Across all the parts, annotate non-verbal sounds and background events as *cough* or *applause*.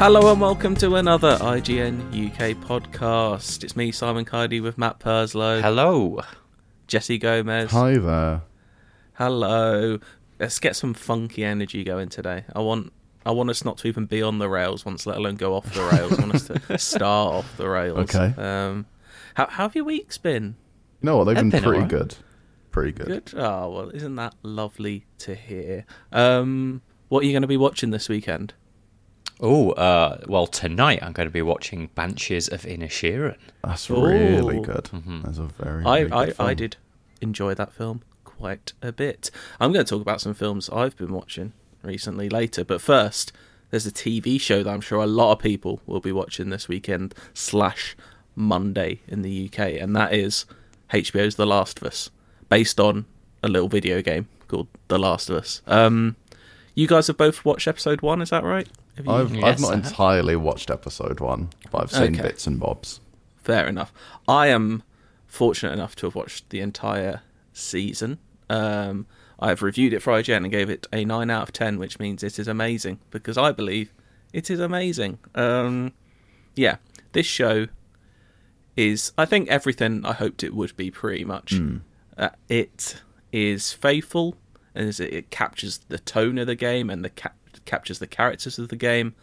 Hello and welcome to another IGN UK podcast. It's me, Simon Cardy, with Matt Purslow, Hello. Jesse Gomez. Hi there. Hello. Let's get some funky energy going today. I want I want us not to even be on the rails once, let alone go off the rails. I want us to *laughs* start off the rails. Okay. Um, how, how have your weeks been? You know what? They've been been pretty alright. good. Pretty good. Good. Oh well, isn't that lovely to hear? Um, what are you going to be watching this weekend? Oh, uh, well, tonight I'm going to be watching Banshees of Inisherin. That's Ooh. really good. Mm-hmm. That's a very, I, very I, good I film. did enjoy that film quite a bit. I'm going to talk about some films I've been watching recently later, but first, there's a TV show that I'm sure a lot of people will be watching this weekend slash Monday in the UK, and that is HBO's The Last of Us, based on a little video game called The Last of Us. Um, you guys have both watched episode one, is that right? Have you- I've, Yes, I've not entirely watched episode one, but I've seen Okay. bits and bobs. Fair enough. I am fortunate enough to have watched the entire season. Um, I've reviewed it for IGN and gave it a 9 out of 10, which means it is amazing because I believe it is amazing. Um, yeah, this show is, I think, everything I hoped it would be pretty much. Uh, it is faithful as it, it captures the tone of the game and the cap- captures the characters of the game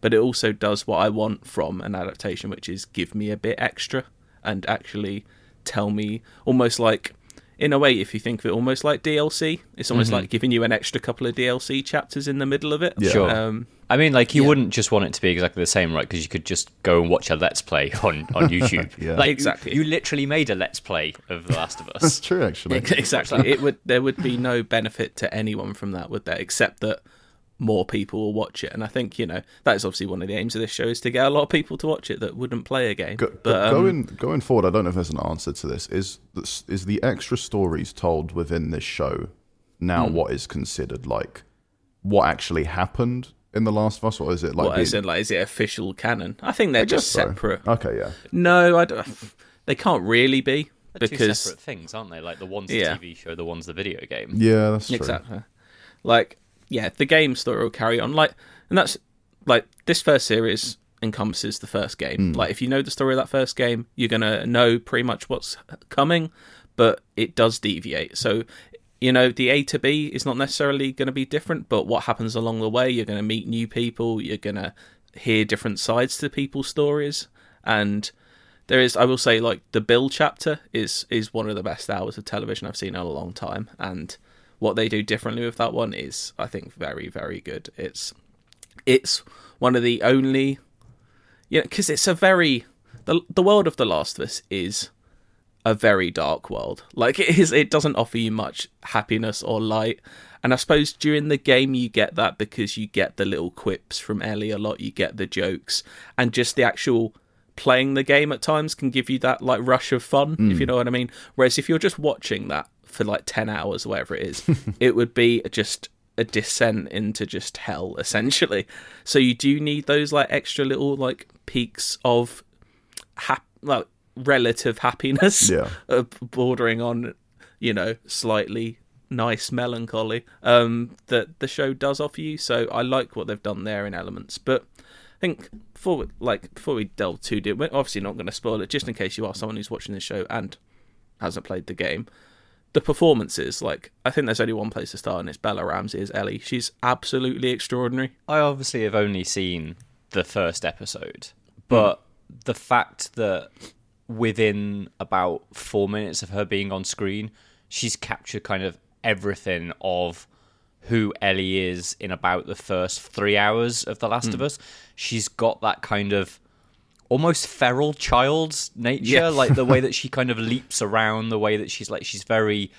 but it also does what I want from an adaptation, which is give me a bit extra and actually tell me almost like, in a way, if you think of it almost like DLC, it's almost like giving you an extra couple of DLC chapters in the middle of it. Yeah. Sure. Um, I mean, like, you Yeah. wouldn't just want it to be exactly the same, right? Because you could just go and watch a Let's Play *laughs* on, on YouTube. *laughs* Yeah. Like, Exactly. You, you literally made a Let's Play of The Last of *laughs* Us. That's Us. true, actually. exactly. it would there would be no benefit to anyone from that, would there? Except that more people will watch it, and I think you know that is obviously one of the aims of this show is to get a lot of people to watch it that wouldn't play a game. Go, but um, going going forward, I don't know if there's an answer to this. Is is the extra stories told within this show now Hmm. what is considered like what actually happened in the Last of Us, or is it like what is being- it like? Is it official canon? I think they're I just guess so. separate. Okay, yeah. No, I don't. They can't really be They're two because separate things, aren't they? Like, the one's Yeah. the TV show, the one's the video game. Yeah, that's true. exactly, like yeah, the game story will carry on. Like, and that's like this first series encompasses the first game. Hmm. Like, if you know the story of that first game, you're gonna know pretty much what's coming, but it does deviate. So. You know, the A to B is not necessarily going to be different, but what happens along the way, you're going to meet new people, you're going to hear different sides to people's stories, and there is i will say like the bill chapter is is one of the best hours of television i've seen in a long time and what they do differently with that one is i think very very good. It's it's one of the only you know because it's a very the, the world of the last of us is a very dark world. Like it is it doesn't offer you much happiness or light. And i suppose during the game you get that because you get the little quips from ellie a lot you get the jokes and just the actual playing the game at times can give you that like rush of fun if you hmm. know what i mean. Whereas if you're just watching that for like 10 hours or whatever it is *laughs* it would be just a descent into just hell essentially. So you do need those like extra little like peaks of hap- well, relative happiness Yeah. *laughs* uh, bordering on you know slightly nice melancholy um that the show does offer you. So i like what they've done there in elements. But i think before we, like before we delve too deep we're obviously not going to spoil it just in case you are someone who's watching the show and hasn't played the game the performances like i think there's only one place to start and it's bella ramsey as ellie. She's absolutely extraordinary. I obviously have only seen the first episode, but the fact that within about four minutes of her being on screen, she's captured kind of everything of who Ellie is in about the first three hours of The Last hmm. of Us. She's got that kind of almost feral child's nature, Yeah. like the way that *laughs* she kind of leaps around, the way that she's like she's very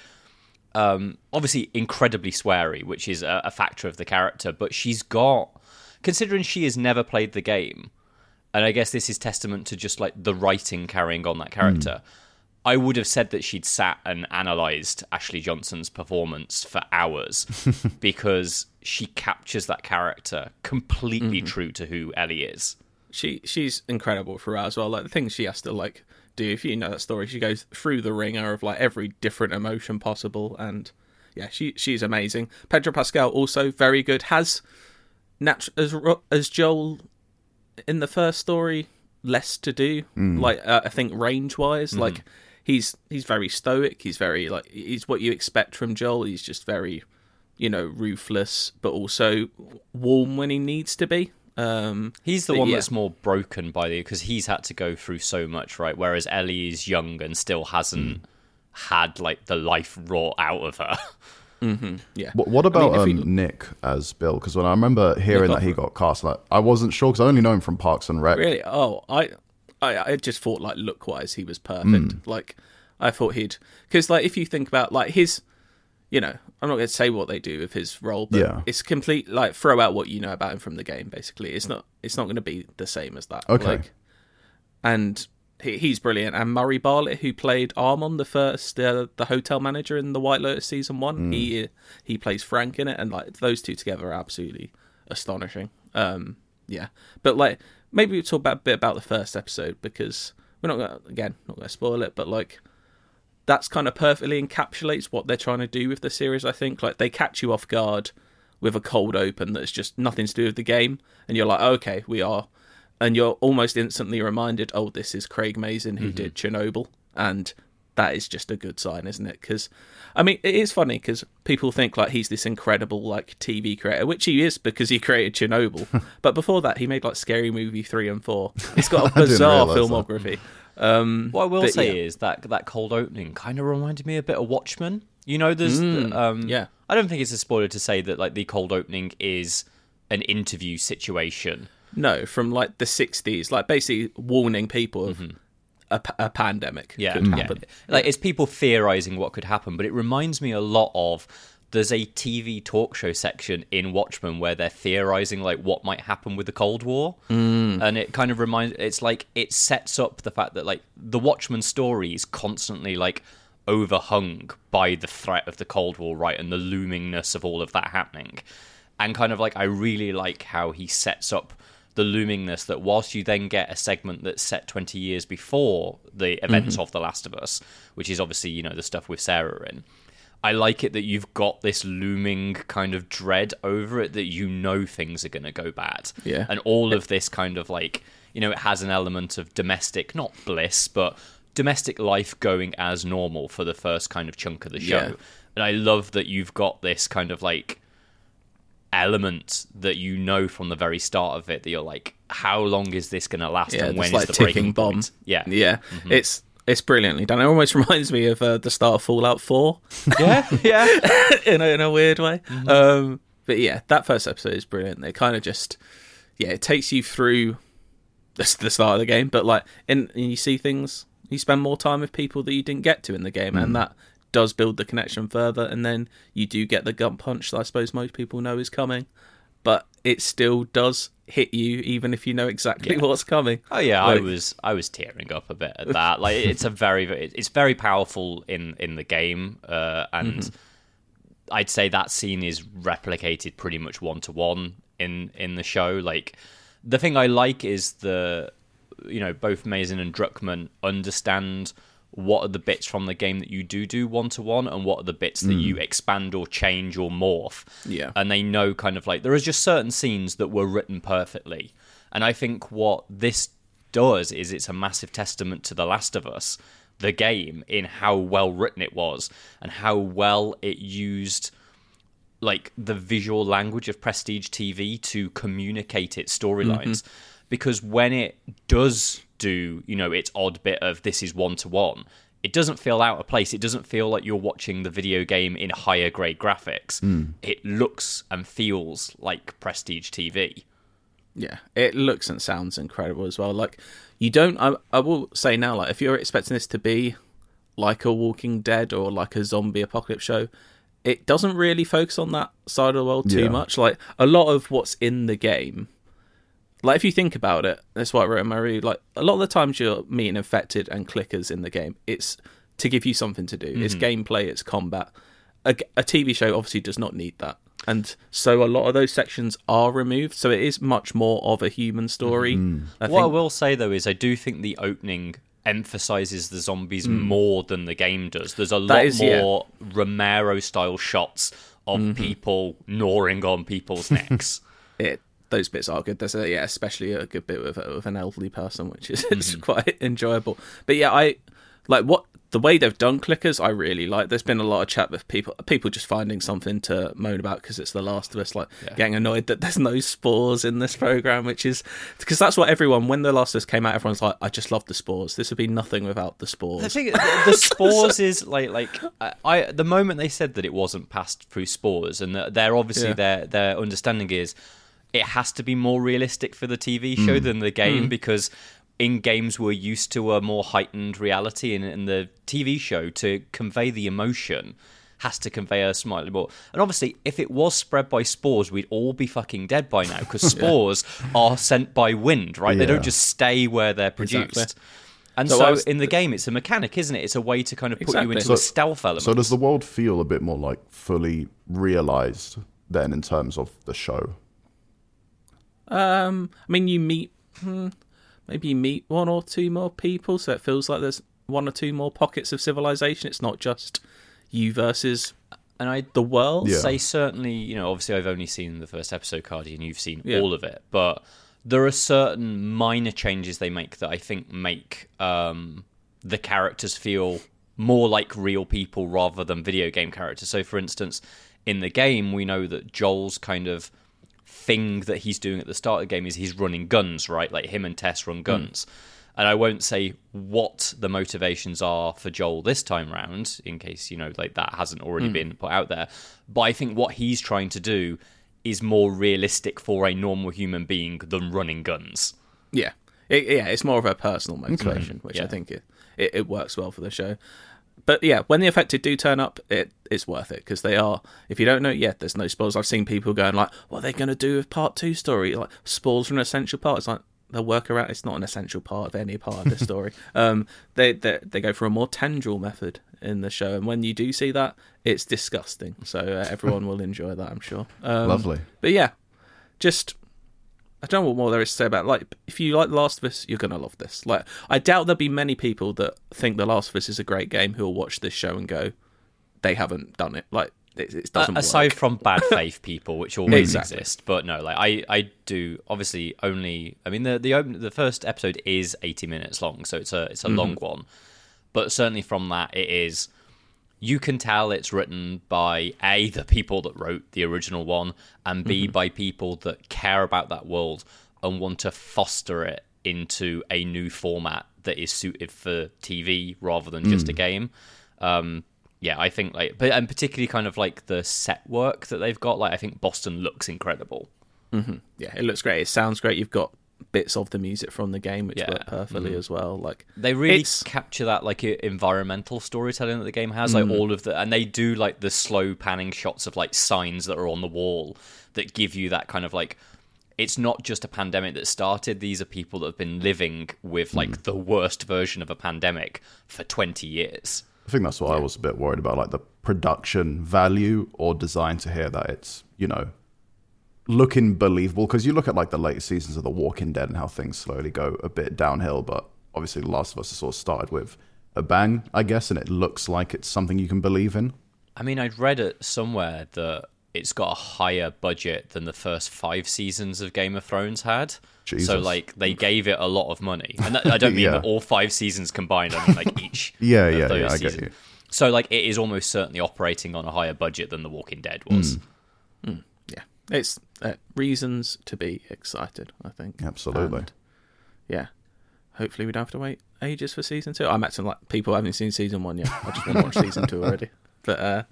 um, obviously incredibly sweary, which is a, a factor of the character. But she's got, considering she has never played the game, and I guess this is testament to just like the writing carrying on that character. I would have said that she'd sat and analysed Ashley Johnson's performance for hours *laughs* because she captures that character completely true to who Ellie is. She she's incredible for as well. Like the things she has to like do. If you know that story, she goes through the wringer of like every different emotion possible, and yeah, she she's amazing. Pedro Pascal also very good. Has nat- as as Joel in the first story less to do. Hmm. Like uh, I think range wise, Mm-hmm. like he's he's very stoic. He's very like he's what you expect from Joel. He's just very, you know, ruthless, but also warm when he needs to be. Um, He's the one yeah. that's more broken by the because he's had to go through so much, right? Whereas Ellie is young and still hasn't had like the life wrought out of her. *laughs* Mm-hmm. yeah. What, what about if um, we- Nick as Bill? Because when I remember hearing Nick that he got cast, like I wasn't sure because I only know him from Parks and Rec. Really? Oh, I, I, I just thought like look wise, he was perfect. Like, I thought he'd because like if you think about like his, you know, I'm not going to say what they do with his role, but Yeah. it's complete like throw out what you know about him from the game. Basically, it's not it's not going to be the same as that. Okay. Like, and he, he's brilliant. And Murray Bartlett, who played Armon, the first uh, the hotel manager in the White Lotus season one, he he plays Frank in it, and like those two together are absolutely astonishing. Um, yeah, but like maybe we talk about a bit about the first episode because we're not gonna, again not going to spoil it, but like that's kind of perfectly encapsulates what they're trying to do with the series. I think like they catch you off guard with a cold open that's just nothing to do with the game, and you're like, okay, we are, and you're almost instantly reminded, oh, this is Craig Mazin who did Chernobyl, and that is just a good sign, isn't it? Because I mean, it is funny because people think like he's this incredible like TV creator, which he is because he created Chernobyl, *laughs* but before that he made like Scary Movie three and four. *laughs* He's got a bizarre filmography. that. Um, What I will But, say yeah. is that that cold opening kind of reminded me a bit of Watchmen. You know, there's the, um, yeah. I don't think it's a spoiler to say that like the cold opening is an interview situation. No, from like the '60s, like basically warning people of a, p- a pandemic Yeah, could yeah. happen. Like it's people theorizing what could happen, but it reminds me a lot of there's a TV talk show section in Watchmen where they're theorizing like what might happen with the Cold War, mm. and it kind of reminds. It's like it sets up the fact that like the Watchmen story is constantly like overhung by the threat of the Cold War, right, and the loomingness of all of that happening, and kind of like I really like how he sets up the loomingness that whilst you then get a segment that's set 20 years before the events of The Last of Us, which is obviously, you know, the stuff with Sarah in, I like it that you've got this looming kind of dread over it that you know things are going to go bad. Yeah. And all of this kind of like, you know, it has an element of domestic, not bliss, but domestic life going as normal for the first kind of chunk of the show. Yeah. And I love that you've got this kind of like element that you know from the very start of it that you're like, how long is this going to last Yeah, and when is like the ticking breaking bomb. point? Yeah. Yeah, mm-hmm. it's it's brilliantly done. It almost *laughs* reminds me of uh, the start of Fallout Four Yeah. *laughs* Yeah. in a, in a weird way. Um, but yeah, that first episode is brilliant. They kind of just yeah, it takes you through the, the start of the game, but like and, and you see things, you spend more time with people that you didn't get to in the game, and that does build the connection further. And then you do get the gut punch that I suppose most people know is coming, but it still does hit you even if you know exactly Yeah. what's coming. Oh yeah, I was I was tearing up a bit at that. Like it's a very, it's very powerful in in the game, uh, and I'd say that scene is replicated pretty much one to one in in the show. Like the thing I like is the you know both Mazin and Druckmann understand what are the bits from the game that you do do one to one and what are the bits that you hmm. expand or change or morph Yeah. and they know kind of like there are just certain scenes that were written perfectly and i think what this does is it's a massive testament to the last of us the game in how well written it was and how well it used like the visual language of prestige TV to communicate its storylines. Mm-hmm. Because when it does do, you know, its odd bit of this is one to one, it doesn't feel out of place. It doesn't feel like you're watching the video game in higher grade graphics. Hmm. It looks and feels like prestige TV. Yeah, it looks and sounds incredible as well. Like you don't, I, I will say now, like if you're expecting this to be like a Walking Dead or like a zombie apocalypse show, it doesn't really focus on that side of the world too Yeah. much. Like a lot of what's in the game, like if you think about it, that's why I wrote in my review. Like a lot of the times you're meeting infected and clickers in the game, it's to give you something to do. It's mm-hmm. gameplay, it's combat. A TV show obviously does not need that. And so a lot of those sections are removed, so it is much more of a human story. Mm-hmm. I what I will say though is I do think the opening emphasizes the zombies mm. more than the game does. There's a lot is- yeah. more Romero style shots of mm-hmm. people gnawing on people's necks. *laughs* it those bits are good. There's a yeah, especially a good bit with, with an elderly person, which is *laughs* it's mm-hmm. quite enjoyable. But yeah, I like what the way they've done clickers. I really like. There's been a lot of chat with people, people just finding something to moan about because it's The Last of Us, like getting annoyed that there's no spores in this program, which is because that's what everyone when The Last of Us came out, everyone's like, I just love the spores. This would be nothing without the spores. I think the, the *laughs* spores is like like I, I the moment they said that it wasn't passed through spores, and that they're obviously Yeah. their their understanding is it has to be more realistic for the TV show hmm. than the game hmm. because in games we're used to a more heightened reality, and in the TV show to convey the emotion has to convey a slightly more. And obviously, if it was spread by spores, we'd all be fucking dead by now because *laughs* spores are sent by wind, right? They don't just stay where they're produced. Exactly. And So so, was- in the game, it's a mechanic, isn't it? It's a way to kind of put you into So- a stealth element. So does the world feel a bit more like fully realized then in terms of the show? Um, I mean, you meet hmm, maybe you meet one or two more people, so it feels like there's one or two more pockets of civilization. It's not just you versus and I the world. Yeah. say certainly, you know, obviously I've only seen the first episode, Cardi, and you've seen Yeah. all of it, but there are certain minor changes they make that I think make um, the characters feel more like real people rather than video game characters. So, for instance, in the game, we know that Joel's kind of thing that he's doing at the start of the game is he's running guns, right? Like him and Tess run hmm. guns. And I won't say what the motivations are for Joel this time round, in case, you know, like that hasn't already hmm. been put out there. But I think what he's trying to do is more realistic for a normal human being than running guns. Yeah, it, yeah, it's more of a personal mm-hmm. motivation, which I think it, it it works well for the show. But yeah, when the affected do turn up, it it's worth it because they are. If you don't know yet, there's no spoilers. I've seen people going like, "What are they going to do with part two story?" Like spoils are an essential part. It's like they'll work around. It's not an essential part of any part of the story. *laughs* um, they, they they go for a more tendril method in the show, and when you do see that, it's disgusting. So uh, everyone *laughs* will enjoy that, I'm sure. Um, Lovely. but yeah, just I don't know what more there is to say about it. like if you like The Last of Us, you're gonna love this. Like I doubt there'll be many people that think The Last of Us is a great game who will watch this show and go, they haven't done it. Like it, it doesn't. A- aside work. from bad *laughs* faith people, which always Exactly. exist, but no, like I, I do obviously only. I mean, the the open, the first episode is eighty minutes long, so it's a it's a mm-hmm. long one. But certainly from that, it is. You can tell it's written by a the people that wrote the original one, and b mm-hmm. by people that care about that world and want to foster it into a new format that is suited for TV rather than just a mm. game. Um yeah i think like but and particularly kind of like the set work that they've got like i think boston looks incredible. Mm-hmm. Yeah, it looks great. It sounds great. You've got bits of the music from the game which Yeah. work perfectly mm-hmm. as well. Like they really It's- capture that like environmental storytelling that the game has like mm. all of the and they do like the slow panning shots of like signs that are on the wall that give you that kind of like it's not just a pandemic that started these are people that have been living with like mm. the worst version of a pandemic for 20 years I think that's what I was a bit worried about, like the production value or design to hear that it's, you know, looking believable. Because you look at like the later seasons of The Walking Dead and how things slowly go a bit downhill, but obviously The Last of Us has sort of started with a bang, I guess, and it looks like it's something you can believe in. I mean, I'd read it somewhere that it's got a higher budget than the first five seasons of Game of Thrones had. So, like, they gave it a lot of money, and that, I don't mean *laughs* Yeah. all five seasons combined. I mean like *laughs* each. Yeah, of yeah, those yeah, I get you. So, like, it is almost certainly operating on a higher budget than The Walking Dead was. yeah, it's uh, reasons to be excited. I think Absolutely. And, yeah, hopefully we don't have to wait ages for season two. I met some like people haven't seen season one yet. I just want to watch season two already. *laughs* But uh,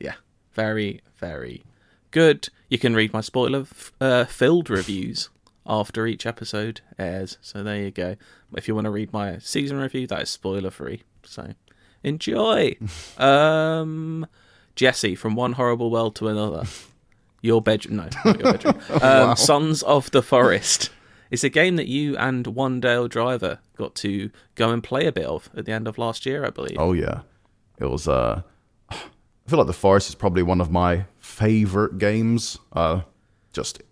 yeah, very very good. You can read my spoiler f- uh, filled reviews after each episode airs. So there you go. If you want to read my season review, that is spoiler free. So enjoy. *laughs* um, Jesse from one horrible world to another. Your bedroom, no, not your bedroom. *laughs* Um, Sons of the Forest. It's a game that you and One Dale Driver got to go and play a bit of at the end of last year, I believe. Oh yeah, it was. Uh, I feel like the Forest is probably one of my favorite games. Uh, just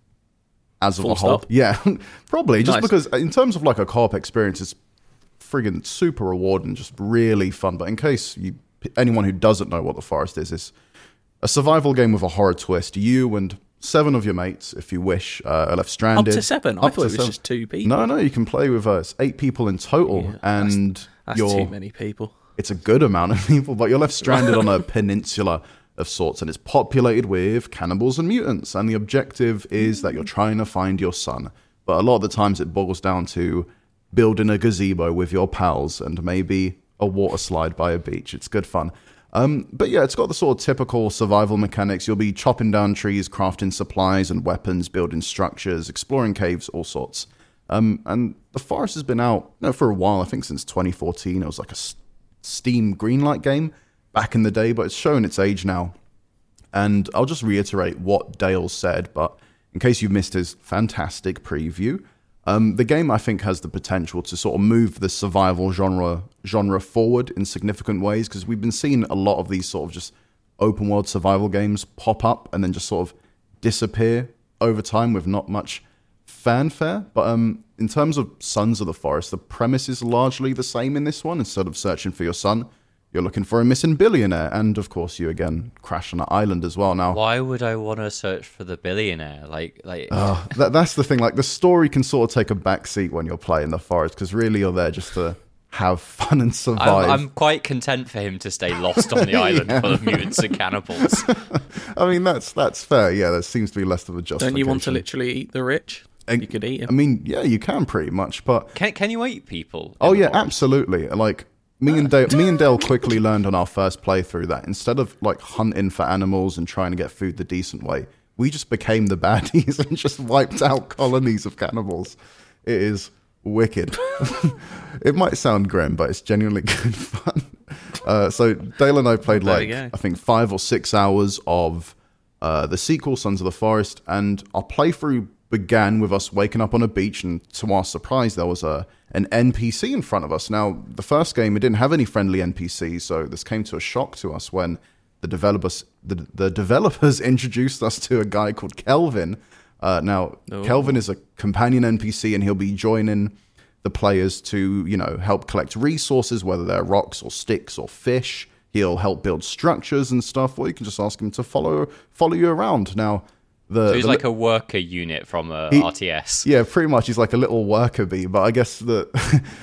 as of Full a whole, stop. yeah, *laughs* probably just Nice. because in terms of like a co-op experience, it's friggin' super rewarding, just really fun. But in case you anyone who doesn't know what the Forest is, it's a survival game with a horror twist. You and seven of your mates, if you wish, uh, are left stranded. Up to seven. I Up thought to it was seven. just two people. No, no, you can play with us. eight people in total, Yeah, that's- and That's you're too many people. it's a good amount of *laughs* people, but you're left stranded on a *laughs* peninsula of sorts, and it's populated with cannibals and mutants. And the objective is that you're trying to find your son. But a lot of the times it boils down to building a gazebo with your pals and maybe a water slide by a beach. It's good fun. Um, but yeah, it's got the sort of typical survival mechanics. You'll be chopping down trees, crafting supplies and weapons, building structures, exploring caves, all sorts. Um, and the forest has been out you know, for a while. I think since 2014. It was like a Steam Greenlight game back in the day, but it's showing its age now. And I'll just reiterate what Dale said, but in case you've missed his fantastic preview, um, the game I think has the potential to sort of move the survival genre genre forward in significant ways because we've been seeing a lot of these sort of just open world survival games pop up and then just sort of disappear over time with not much fanfare. But um, in terms of Sons of the Forest, the premise is largely the same in this one. Instead of searching for your son, you're looking for a missing billionaire, and of course, you again crash on an island as well. Now, Why would I want to search for the billionaire? Like, like uh, that, that's the thing. Like the story can sort of take a back seat when you're playing the forest because really you're there just to have *laughs* fun and survive. I'm, I'm quite content for him to stay lost on the *laughs* island full of mutants and cannibals. *laughs* I mean, that's that's fair. Yeah, there seems to be less of a justification. Don't you want to literally eat the rich? And- you could eat Him. I mean, yeah, you can pretty much, but Can can you eat people? Oh yeah, absolutely. Like me and Dale, me and Dale quickly learned on our first playthrough that instead of like hunting for animals and trying to get food the decent way, we just became the baddies *laughs* and just wiped out colonies of cannibals. It is wicked. *laughs* it might sound grim, but it's genuinely *laughs* good fun. Uh, so Dale and I played There like. I think five or six hours of uh, the sequel, Sons of the Forest, and our playthrough began with us waking up on a beach, and to our surprise, there was a an NPC in front of us. Now, the first game it didn't have any friendly NPCs, so this came to a shock to us when the developers the, the developers *laughs* introduced us to a guy called Kelvin. Uh, now, Oh. Kelvin is a companion NPC, and he'll be joining the players to you know help collect resources, whether they're rocks or sticks or fish. He'll help build structures and stuff, or you can just ask him to follow follow you around. Now, the, So he's the like a worker unit from a He- RTS. yeah, pretty much. He's like a little worker bee. But I guess the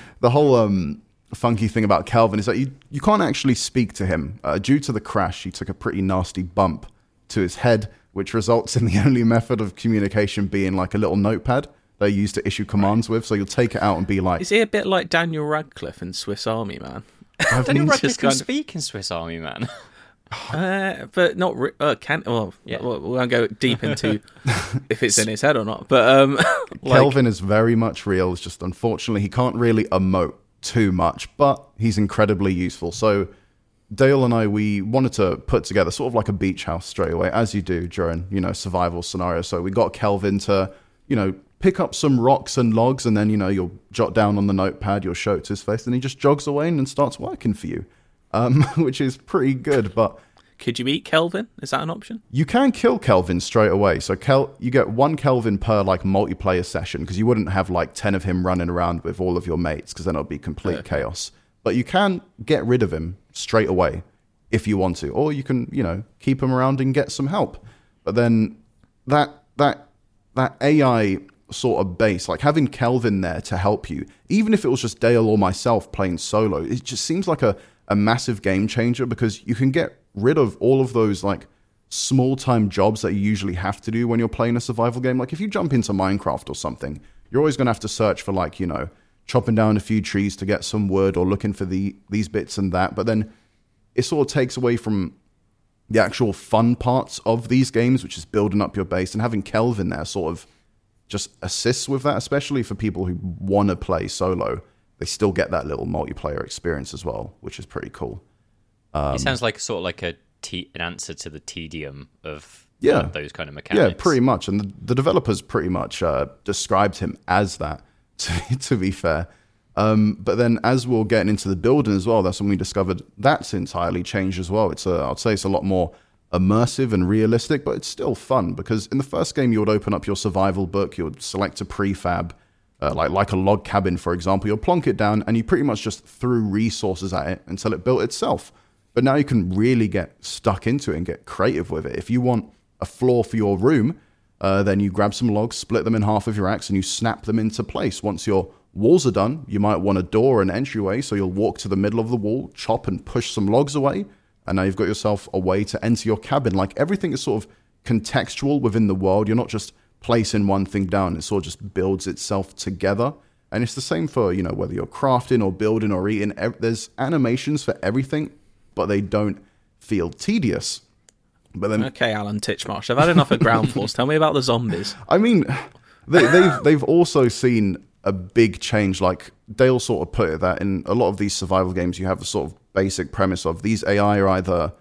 *laughs* the whole um, funky thing about Kelvin is that you you can't actually speak to him uh, due to the crash. He took a pretty nasty bump to his head, which results in the *laughs* only method of communication being like a little notepad they use to issue commands with. So you'll take it out and be like, Is he a bit like Daniel Radcliffe in Swiss Army Man? *laughs* Daniel Just Radcliffe can kind of- speak in Swiss Army Man. Uh, but not re- uh, can well, Yeah. we won't go deep into *laughs* if it's in his head or not. But um, *laughs* like, Kelvin is very much real. It's just unfortunately he can't really emote too much, but he's incredibly useful. So Dale and I we wanted to put together sort of like a beach house straight away, as you do during you know survival scenarios. So we got Kelvin to you know pick up some rocks and logs, and then you know you'll jot down on the notepad, you'll show it to his face, and he just jogs away and starts working for you, um, *laughs* which is pretty good. But could you eat Kelvin? Is that an option? you can kill Kelvin straight away. So Kel, you get one Kelvin per like multiplayer session because you wouldn't have like ten of him running around with all of your mates because then it'll be complete chaos. But you can get rid of him straight away if you want to, or you can you know keep him around and get some help. But then that that that AI sort of base, like having Kelvin there to help you, even if it was just Dale or myself playing solo, it just seems like a, a massive game changer because you can get rid of all of those like small time jobs that you usually have to do when you're playing a survival game. Like if you jump into Minecraft or something, you're always going to have to search for like, you know, chopping down a few trees to get some wood or looking for the these bits and that. But then it sort of takes away from the actual fun parts of these games, which is building up your base and having Kelvin there sort of just assists with that, especially for people who want to play solo. They still get that little multiplayer experience as well, which is pretty cool. Um, it sounds like sort of like a an answer to the tedium of Yeah. those kind of mechanics. Yeah, pretty much. And the, the developers pretty much uh, described him as that, *laughs* to, to be fair. Um, but then as we we're getting into the building as well, that's when we discovered that's entirely changed as well. It's a, I'd say it's a lot more immersive and realistic, but it's still fun because in the first game you would open up your survival book, you would select a prefab, uh, like like a log cabin, for example. You'll plonk it down, and you pretty much just threw resources at it until it built itself. But now you can really get stuck into it and get creative with it. If you want a floor for your room, Uh, then you grab some logs, split them in half of your axe, and you snap them into place. Once your walls are done, you might want a door and entryway, so you'll walk to the middle of the wall, chop and push some logs away, and now you've got yourself a way to enter your cabin. Like everything is sort of contextual within the world. You're not just placing one thing down, it sort of just builds itself together. And it's the same for, you know, whether you're crafting or building or eating. There's animations for everything, but they don't feel tedious. But then, okay, Alan Titchmarsh, I've had enough of Ground *laughs* Force. Tell me about the zombies. I mean, they, they've they've also seen a big change. Like Dale sort of put it that in a lot of these survival games, you have the sort of basic premise of these AI are either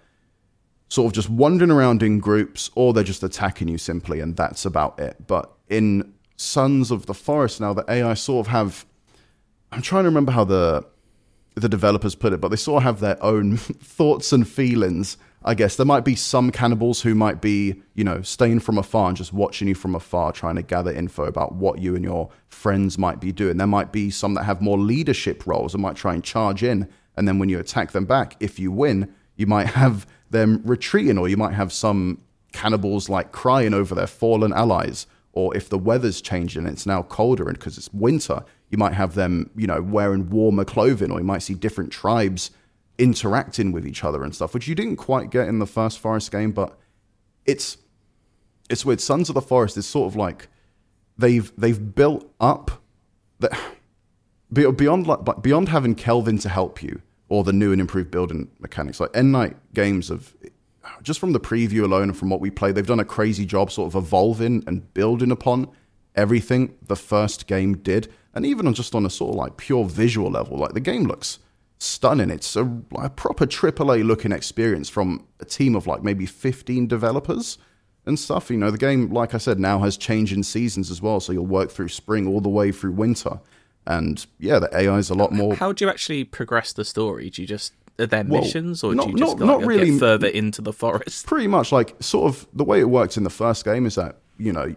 sort of just wandering around in groups or they're just attacking you simply, and that's about it. But in Sons of the Forest now, the AI sort of have. I'm trying to remember how the the developers put it, but they sort of have their own *laughs* thoughts and feelings. I guess there might be some cannibals who might be, you know, staying from afar and just watching you from afar, trying to gather info about what you and your friends might be doing. There might be some that have more leadership roles and might try and charge in. And then when you attack them back, if you win, you might *laughs* have them retreating, or you might have some cannibals like crying over their fallen allies. Or if the weather's changing and it's now colder and because it's winter, you might have them, you know, wearing warmer clothing, or you might see different tribes interacting with each other and stuff, which you didn't quite get in the first Forest game, but it's it's weird. Sons of the Forest is sort of like they've they've built up that *sighs* beyond like beyond having Kelvin to help you or the new and improved building mechanics. Like Endnight games of just from the preview alone and from what we play, they've done a crazy job sort of evolving and building upon everything the first game did. And even on just on a sort of like pure visual level, like the game looks stunning. It's a, a proper AAA looking experience from a team of like maybe 15 developers and stuff. You know, the game, like I said, now has changing seasons as well. So you'll work through spring all the way through winter. And yeah, the AI is a lot more. How do you actually progress the story? Do you just are there Well, missions, or not- do you just not- like, not really- get further into the forest? pretty much like sort of the way it worked in the first game is that you know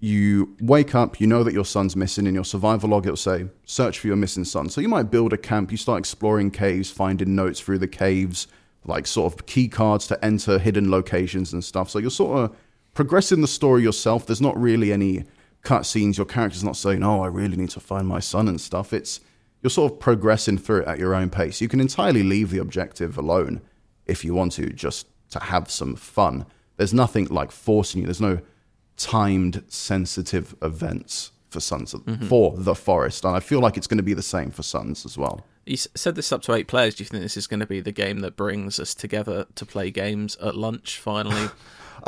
you wake up you know that your son's missing in your survival log it'll say search for your missing son so you might build a camp you start exploring caves finding notes through the caves like sort of key cards to enter hidden locations and stuff so you're sort of progressing the story yourself there's not really any cutscenes your character's not saying oh i really need to find my son and stuff it's you're sort of progressing through it at your own pace you can entirely leave the objective alone if you want to, just to have some fun. There's nothing like forcing you. There's no timed, sensitive events for Sons of, mm-hmm. for the Forest, and I feel like it's going to be the same for Sons as well. You said this up to eight players. Do you think this is going to be the game that brings us together to play games at lunch finally? *laughs*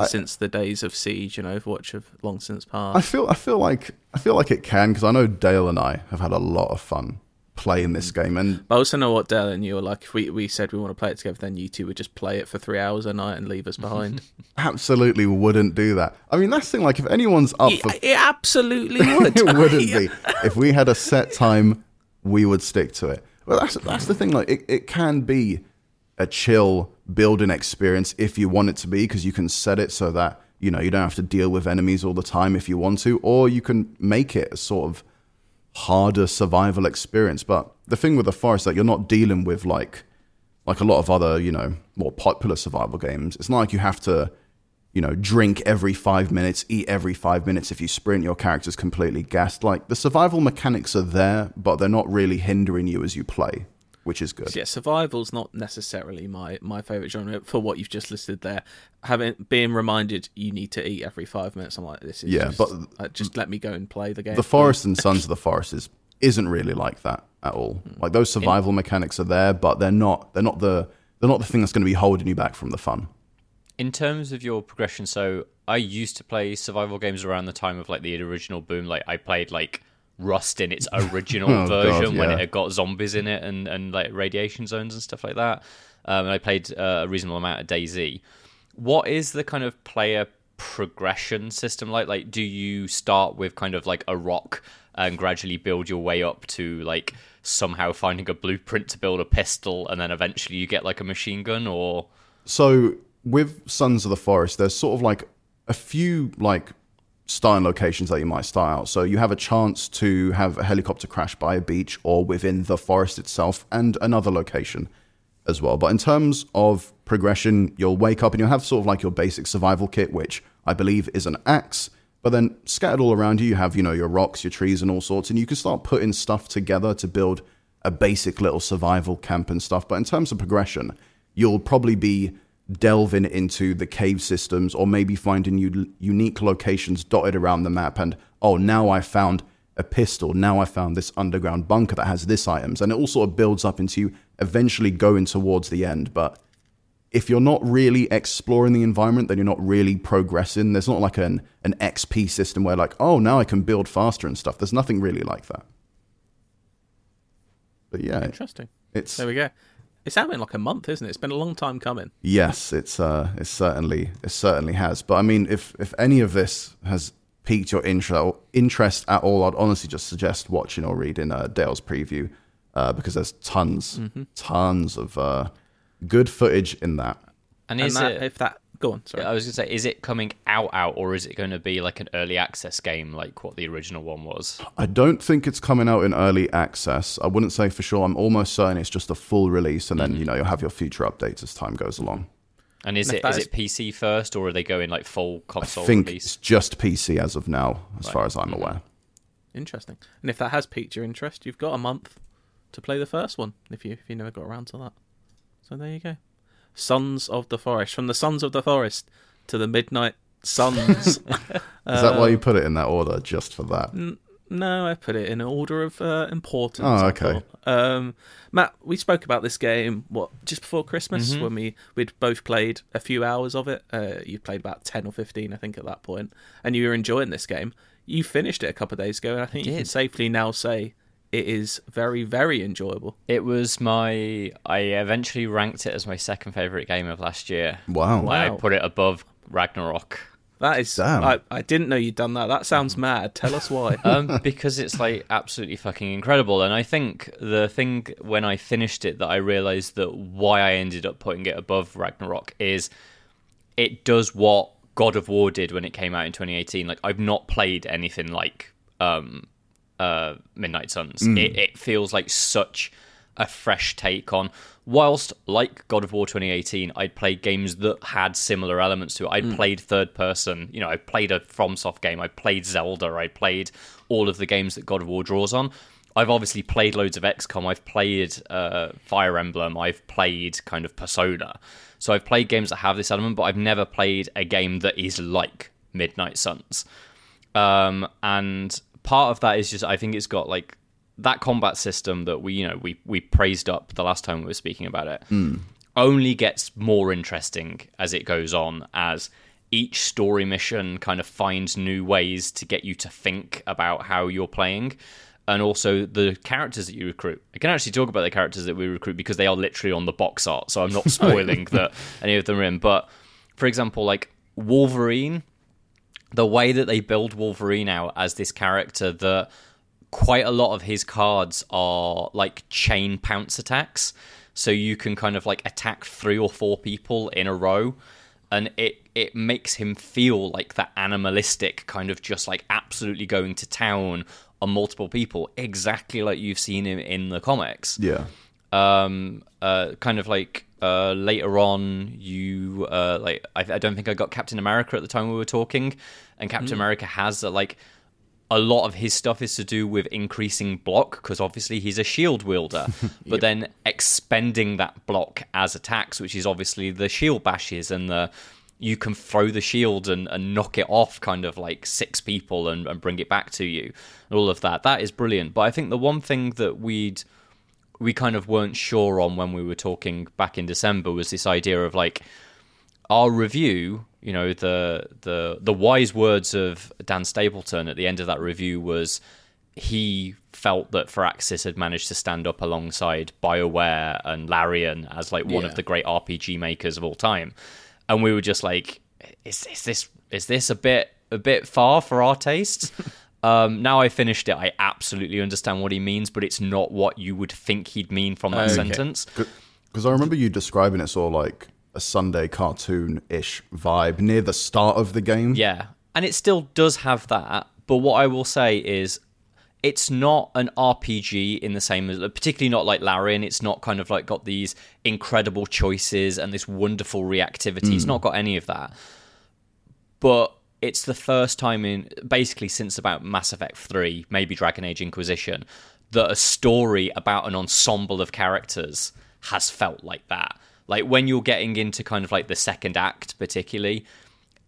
since the days of Siege and Overwatch have long since passed. I feel I feel like I feel like it can because I know Dale and I have had a lot of fun playing this mm. game, and But I also know what Dale and you were like. If we, we said we want to play it together, then you two would just play it for three hours a night and leave us behind. *laughs* *laughs* absolutely wouldn't do that. I mean, that's the thing. Like, if anyone's up it, for it absolutely *laughs* would. it wouldn't be. If we had a set time, we would stick to it. Well, that's that's the thing. Like, it, it can be a chill building experience if you want it to be, because you can set it so that you know you don't have to deal with enemies all the time if you want to, or you can make it a sort of harder survival experience. But the thing with the forest that you're not dealing with like like a lot of other you know more popular survival games. It's not like you have to you know, drink every five minutes, eat every five minutes. If you sprint, your character's completely gassed. Like the survival mechanics are there, but they're not really hindering you as you play, which is good. yeah, survival's not necessarily my, my favorite genre for what you've just listed there. Having being reminded you need to eat every five minutes, I'm like, this is Yeah, just, but- uh, just let me go and play the game. The Forest and Sons of the Forest is isn't really like that at all. Like those survival mechanics are there, but they're not. They're not the. They're not the thing that's going to be holding you back from the fun. In terms of your progression, so I used to play survival games around the time of like the original boom. Like I played like Rust in its original *laughs* Oh, God, version when it had got zombies in it and, and like radiation zones and stuff like that. Um, and I played uh, a reasonable amount of DayZ. What is the kind of player progression system like? Like, do you start with kind of like a rock and gradually build your way up to like somehow finding a blueprint to build a pistol, and then eventually you get like a machine gun, or So with Sons of the Forest, there's sort of like a few like starting locations that you might start out. So you have a chance to have a helicopter crash by a beach or within the forest itself, and another location as well. But in terms of progression, you'll wake up and you'll have sort of like your basic survival kit, which I believe is an axe. But then scattered all around you, you have, you know, your rocks, your trees, and all sorts, and you can start putting stuff together to build a basic little survival camp and stuff. But in terms of progression, you'll probably be delving into the cave systems or maybe finding u- unique locations dotted around the map. And oh, now I found a pistol. Now I found this underground bunker that has this items. And it all sort of builds up into you eventually going towards the end. But if you're not really exploring the environment, then you're not really progressing. There's not like an, an XP system where, like, oh, now I can build faster and stuff. There's nothing really like that. But yeah, Interesting. it's There we go. It's out in like a month, isn't it? It's been a long time coming. yes, it's uh, it certainly it certainly has. But I mean, if if any of this has piqued your interest interest at all, I'd honestly just suggest watching or reading uh, Dale's preview uh, because there's tons tons of uh, good footage in that. And And is that, it? if that, go on. Sorry. I was gonna say, is it coming out out, or is it going to be like an early access game, like what the original one was? I don't think it's coming out in early access. I wouldn't say for sure. I'm almost certain it's just a full release, and then mm-hmm. you know you'll have your future updates as time goes along. And is And it if that is is- it PC first, or are they going like full console? I think release? it's just PC as of now, as far as I'm mm-hmm. aware. Interesting. And if that has piqued your interest, you've got a month to play the first one if you if you never got around to that. So there you go. Sons of the Forest. From the Sons of the Forest to the Midnight Suns. *laughs* *laughs* Is that why you put it in that order, just for that? no, I put it in order of uh, importance. Oh, okay. Um, Matt, we spoke about this game what just before Christmas Mm-hmm. when we we'd both played a few hours of it. Uh, you played about ten or fifteen, I think, at that point, and you were enjoying this game. You finished it a couple of days ago, and I think you can safely now say it is very, very enjoyable. It was my. I eventually ranked it as my second favorite game of last year. Wow. Why I put it above Ragnarok. That is, Damn. I, I didn't know you'd done that. That sounds mad. Tell us why. *laughs* um, because it's like absolutely fucking incredible. And I think the thing when I finished it that I realized that why I ended up putting it above Ragnarok is it does what God of War did when it came out in 2018. Like I've not played anything like um, uh, Midnight Suns. It, it feels like such a fresh take on. Whilst like God of War 2018, I'd played games that had similar elements to it. I'd played third person. You know, I played a FromSoft game. I played Zelda. I played all of the games that God of War draws on. I've obviously played loads of XCOM. I've played uh, Fire Emblem. I've played kind of Persona. So I've played games that have this element, but I've never played a game that is like Midnight Suns. Um, and part of that is just I think it's got like that combat system that we you know we we praised up the last time we were speaking about it. Hmm. Only gets more interesting as it goes on as each story mission kind of finds new ways to get you to think about how you're playing and also the characters that you recruit. I can actually talk about the characters that we recruit because they are literally on the box art, so I'm not *laughs* spoiling that any of them are in. But for example, like Wolverine, the way that they build Wolverine out as this character that quite a lot of his cards are like chain pounce attacks. So you can kind of like attack three or four people in a row. And it, it makes him feel like that animalistic kind of just like absolutely going to town on multiple people, exactly like you've seen him in the comics Yeah. Um uh kind of like uh later on you uh like I, I don't think i got captain america at the time we were talking and captain america has uh, like a lot of his stuff is to do with increasing block because obviously he's a shield wielder. *laughs* But then expending that block as attacks which is obviously the shield bashes and the you can throw the shield and, and knock it off kind of like six people and, and bring it back to you. And all of that. That is brilliant. But i think the one thing that we'd we kind of weren't sure on when we were talking back in December was this idea of like our review, you know, the the the wise words of Dan Stapleton at the end of that review was he felt that Firaxis had managed to stand up alongside BioWare and Larian as like one Yeah. of the great RPG makers of all time. And we were just like, is, is this is this a bit a bit far for our tastes? *laughs* Um, now I finished it, I absolutely understand what he means, but it's not what you would think he'd mean from that Okay. sentence. Because I remember you describing it sort of like a Sunday cartoon ish vibe near the start of the game. Yeah, and it still does have that. But what I will say is, it's not an RPG in the same as, particularly not like Larian. It's not kind of like got these incredible choices and this wonderful reactivity. It's not got any of that. But it's the first time in basically since about Mass Effect 3, maybe Dragon Age Inquisition, that a story about an ensemble of characters has felt like that. Like when you're getting into kind of like the second act, particularly,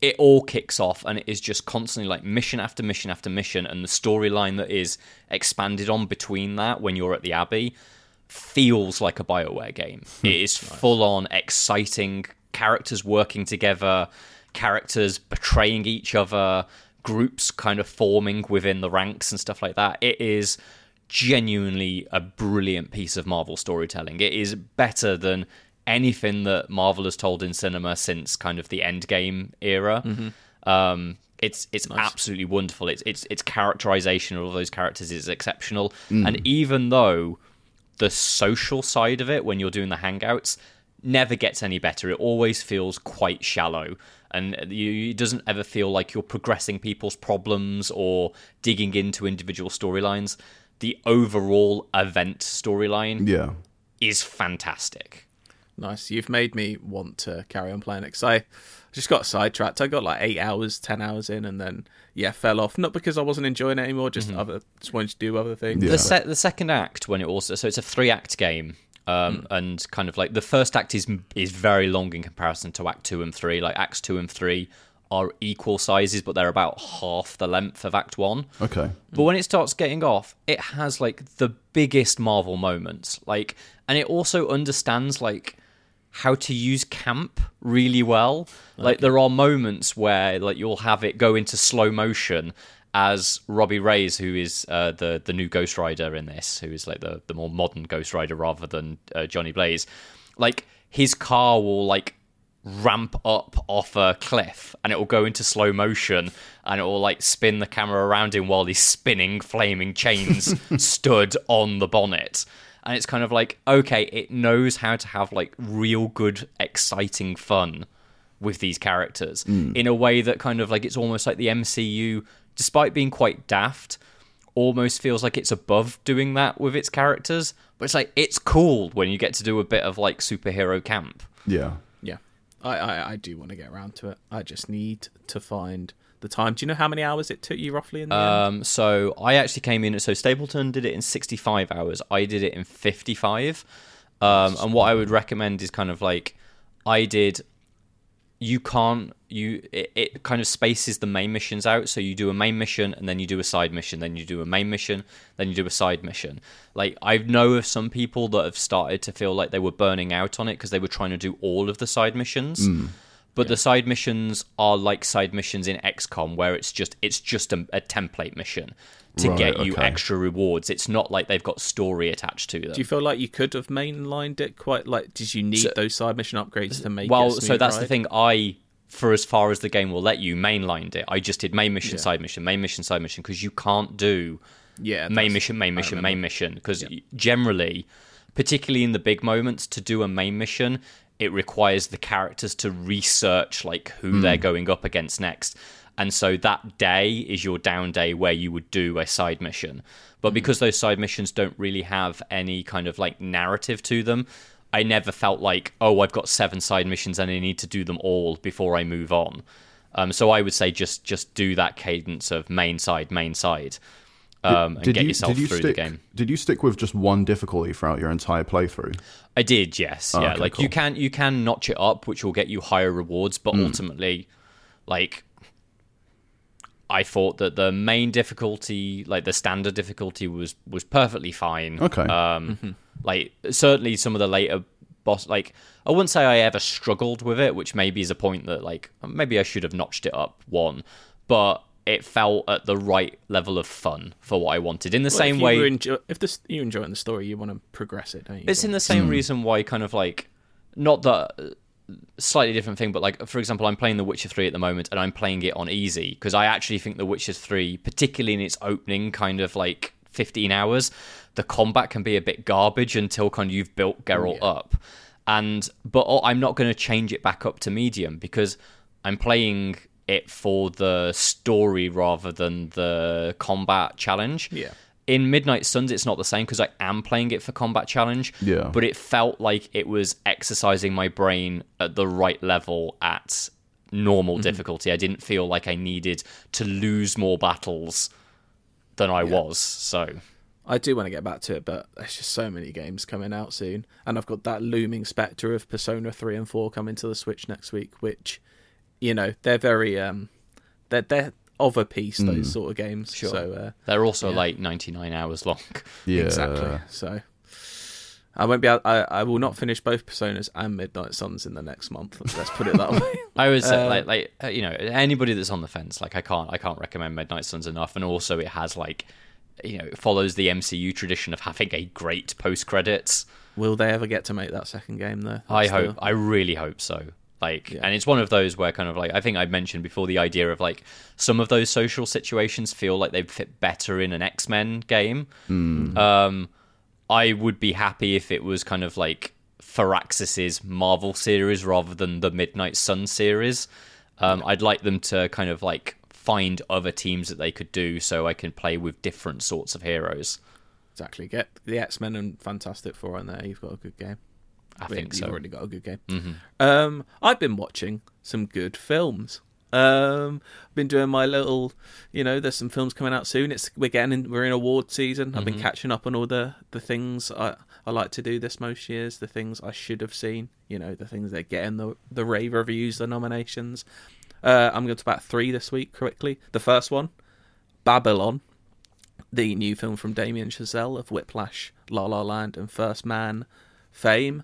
it all kicks off and it is just constantly like mission after mission after mission, and the storyline that is expanded on between that when you're at the Abbey feels like a Bioware game. it is *laughs* full on exciting characters working together, characters betraying each other, groups kind of forming within the ranks and stuff like that. It is genuinely a brilliant piece of Marvel storytelling. It is better than anything that Marvel has told in cinema since kind of the Endgame era. Um, it's it's absolutely wonderful. It's it's its characterization of all those characters is exceptional, and even though the social side of it when you're doing the hangouts never gets any better. It always feels quite shallow, and you, it doesn't ever feel like you're progressing people's problems or digging into individual storylines. The overall event storyline Yeah. is fantastic. Nice. You've made me want to carry on playing it 'cause I just got sidetracked. I got like eight hours, ten hours in, and then yeah, fell off. Not because I wasn't enjoying it anymore, just mm-hmm. other just wanted to do other things. Yeah. The se- the second act when it also so it's a three act game. Um, and kind of like the first act is is very long in comparison to Act two and three. Like Acts two and three are equal sizes, but they're about half the length of Act one. Okay. But when it starts getting off, it has like the biggest Marvel moments. Like, and it also understands like how to use camp really well. Like, there are moments where like you'll have it go into slow motion as Robbie Reyes, who is uh, the the new Ghost Rider in this, who is like the the more modern Ghost Rider rather than uh, Johnny Blaze. Like his car will like ramp up off a cliff and it will go into slow motion and it will like spin the camera around him while these spinning flaming chains *laughs* stood on the bonnet and it's kind of like okay it knows how to have like real good exciting fun with these characters in a way that kind of like it's almost like the MCU despite being quite daft almost feels like it's above doing that with its characters but it's like it's cool when you get to do a bit of like superhero camp Yeah. Yeah, I, I I do want to get around to it. I just need to find the time. Do you know how many hours it took you roughly in the end? Um, so I actually came in. So Stapleton did it in 65 hours. I did it in 55. Um, and what I would recommend is kind of like I did. You can't. You it, it kind of spaces the main missions out. So you do a main mission and then you do a side mission. Then you do a main mission. Then you do a side mission. Like I know of some people that have started to feel like they were burning out on it because they were trying to do all of the side missions. Hmm. But the side missions are like side missions in XCOM, where it's just it's just a, a template mission to Right, get you okay. extra rewards. It's not like they've got story attached to them. do you feel like you could have mainlined it quite? Like, did you need those side mission upgrades to make? well, it so smooth that's the thing. I, for as far as the game will let you, mainlined it. I just did main mission, side mission, main mission, side mission, because you can't do Yeah, main mission, main mission, main mission. Because generally, particularly in the big moments, to do a main mission, it requires the characters to research like who hmm. they're going up against next. And so that day is your down day where you would do a side mission. But because those side missions don't really have any kind of like narrative to them, I never felt like, oh, I've got seven side missions and I need to do them all before I move on. Um, so I would say just just do that cadence of main side, main side, um, and get yourself through stick, the game. Did you stick with just one difficulty throughout your entire playthrough? I did, yes, yeah. Oh, okay, like you can you can notch it up, which will get you higher rewards, but ultimately, like I thought that the main difficulty, like the standard difficulty, was was perfectly fine. Okay. Um, like certainly some of the later boss, like I wouldn't say I ever struggled with it, which maybe is a point that like maybe I should have notched it up one, but it felt at the right level of fun for what I wanted. In the Well, same if way, enjo- if this you're enjoying the story, you want to progress it, don't you? it's in the same reason why kind of like not that uh, slightly different thing but like for example i'm playing the witcher 3 at the moment and i'm playing it on easy because i actually think the witcher 3 particularly in its opening kind of like 15 hours the combat can be a bit garbage until kind of you've built oh, geralt up. And but oh, i'm not going to change it back up to medium because i'm playing it for the story rather than the combat challenge. Yeah. In Midnight Suns, it's not the same because I am playing it for combat challenge. Yeah. But it felt like it was exercising my brain at the right level at normal difficulty. I didn't feel like I needed to lose more battles than I was. So I do want to get back to it, but there's just so many games coming out soon, and I've got that looming spectre of Persona three and four coming to the Switch next week, which, you know, they're very um, they're they're of a piece those sort of games. Sure. So uh, they're also like 99 hours long. *laughs* Yeah. exactly. So I won't be. Able, I I will not finish both Personas and Midnight Suns in the next month. Let's put it that way. *laughs* I was uh, like, like uh, you know, anybody that's on the fence, like I can't, I can't recommend Midnight Suns enough. And also, it has like, you know, it follows the MCU tradition of having a great post credits. will they ever get to make that second game though? I hope, the- I really hope so. Like, Yeah. and it's one of those where kind of like I think I mentioned before the idea of like some of those social situations feel like they fit better in an X Men game. Um, I would be happy if it was kind of like Firaxis's Marvel series rather than the Midnight Sun series. Um, I'd like them to kind of like find other teams that they could do so I can play with different sorts of heroes. Exactly. Get the X Men and Fantastic Four in there. You've got a good game. I think You've so. Mm-hmm. already got a good game. Um, I've been watching some good films. Um, I've been doing my little, you know, there's some films coming out soon. It's we're getting in, we're in award season. I've Mm-hmm. been catching up on all the the things I I like to do this most years. The things I should have seen. You know, the things that get in the the rave reviews, the nominations. Uh, I'm going to about three this week quickly. The first one, Babylon the new film from Damien Chazelle of Whiplash, La La Land, and First Man fame.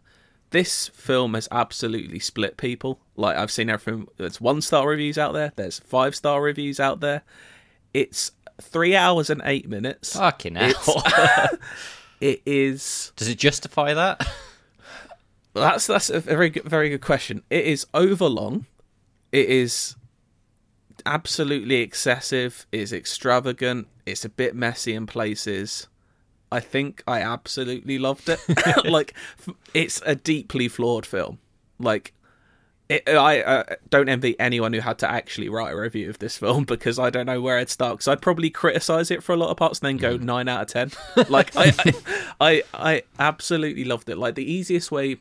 This film has absolutely split people. Like I've seen everything. There's one star reviews out there. There's five star reviews out there. It's three hours and eight minutes. Fucking hell. *laughs* It is. Does it justify that? That's that's a very good, very good question. It is overlong. It is absolutely excessive. It's extravagant. It's a bit messy in places. I think I absolutely loved it. *laughs* *laughs* like, it's a deeply flawed film. Like, it, I uh, don't envy anyone who had to actually write a review of this film *laughs* because I don't know where I'd start. Because I'd probably criticize it for a lot of parts and then go nine out of ten. Like, I, I, I, I absolutely loved it. Like, the easiest way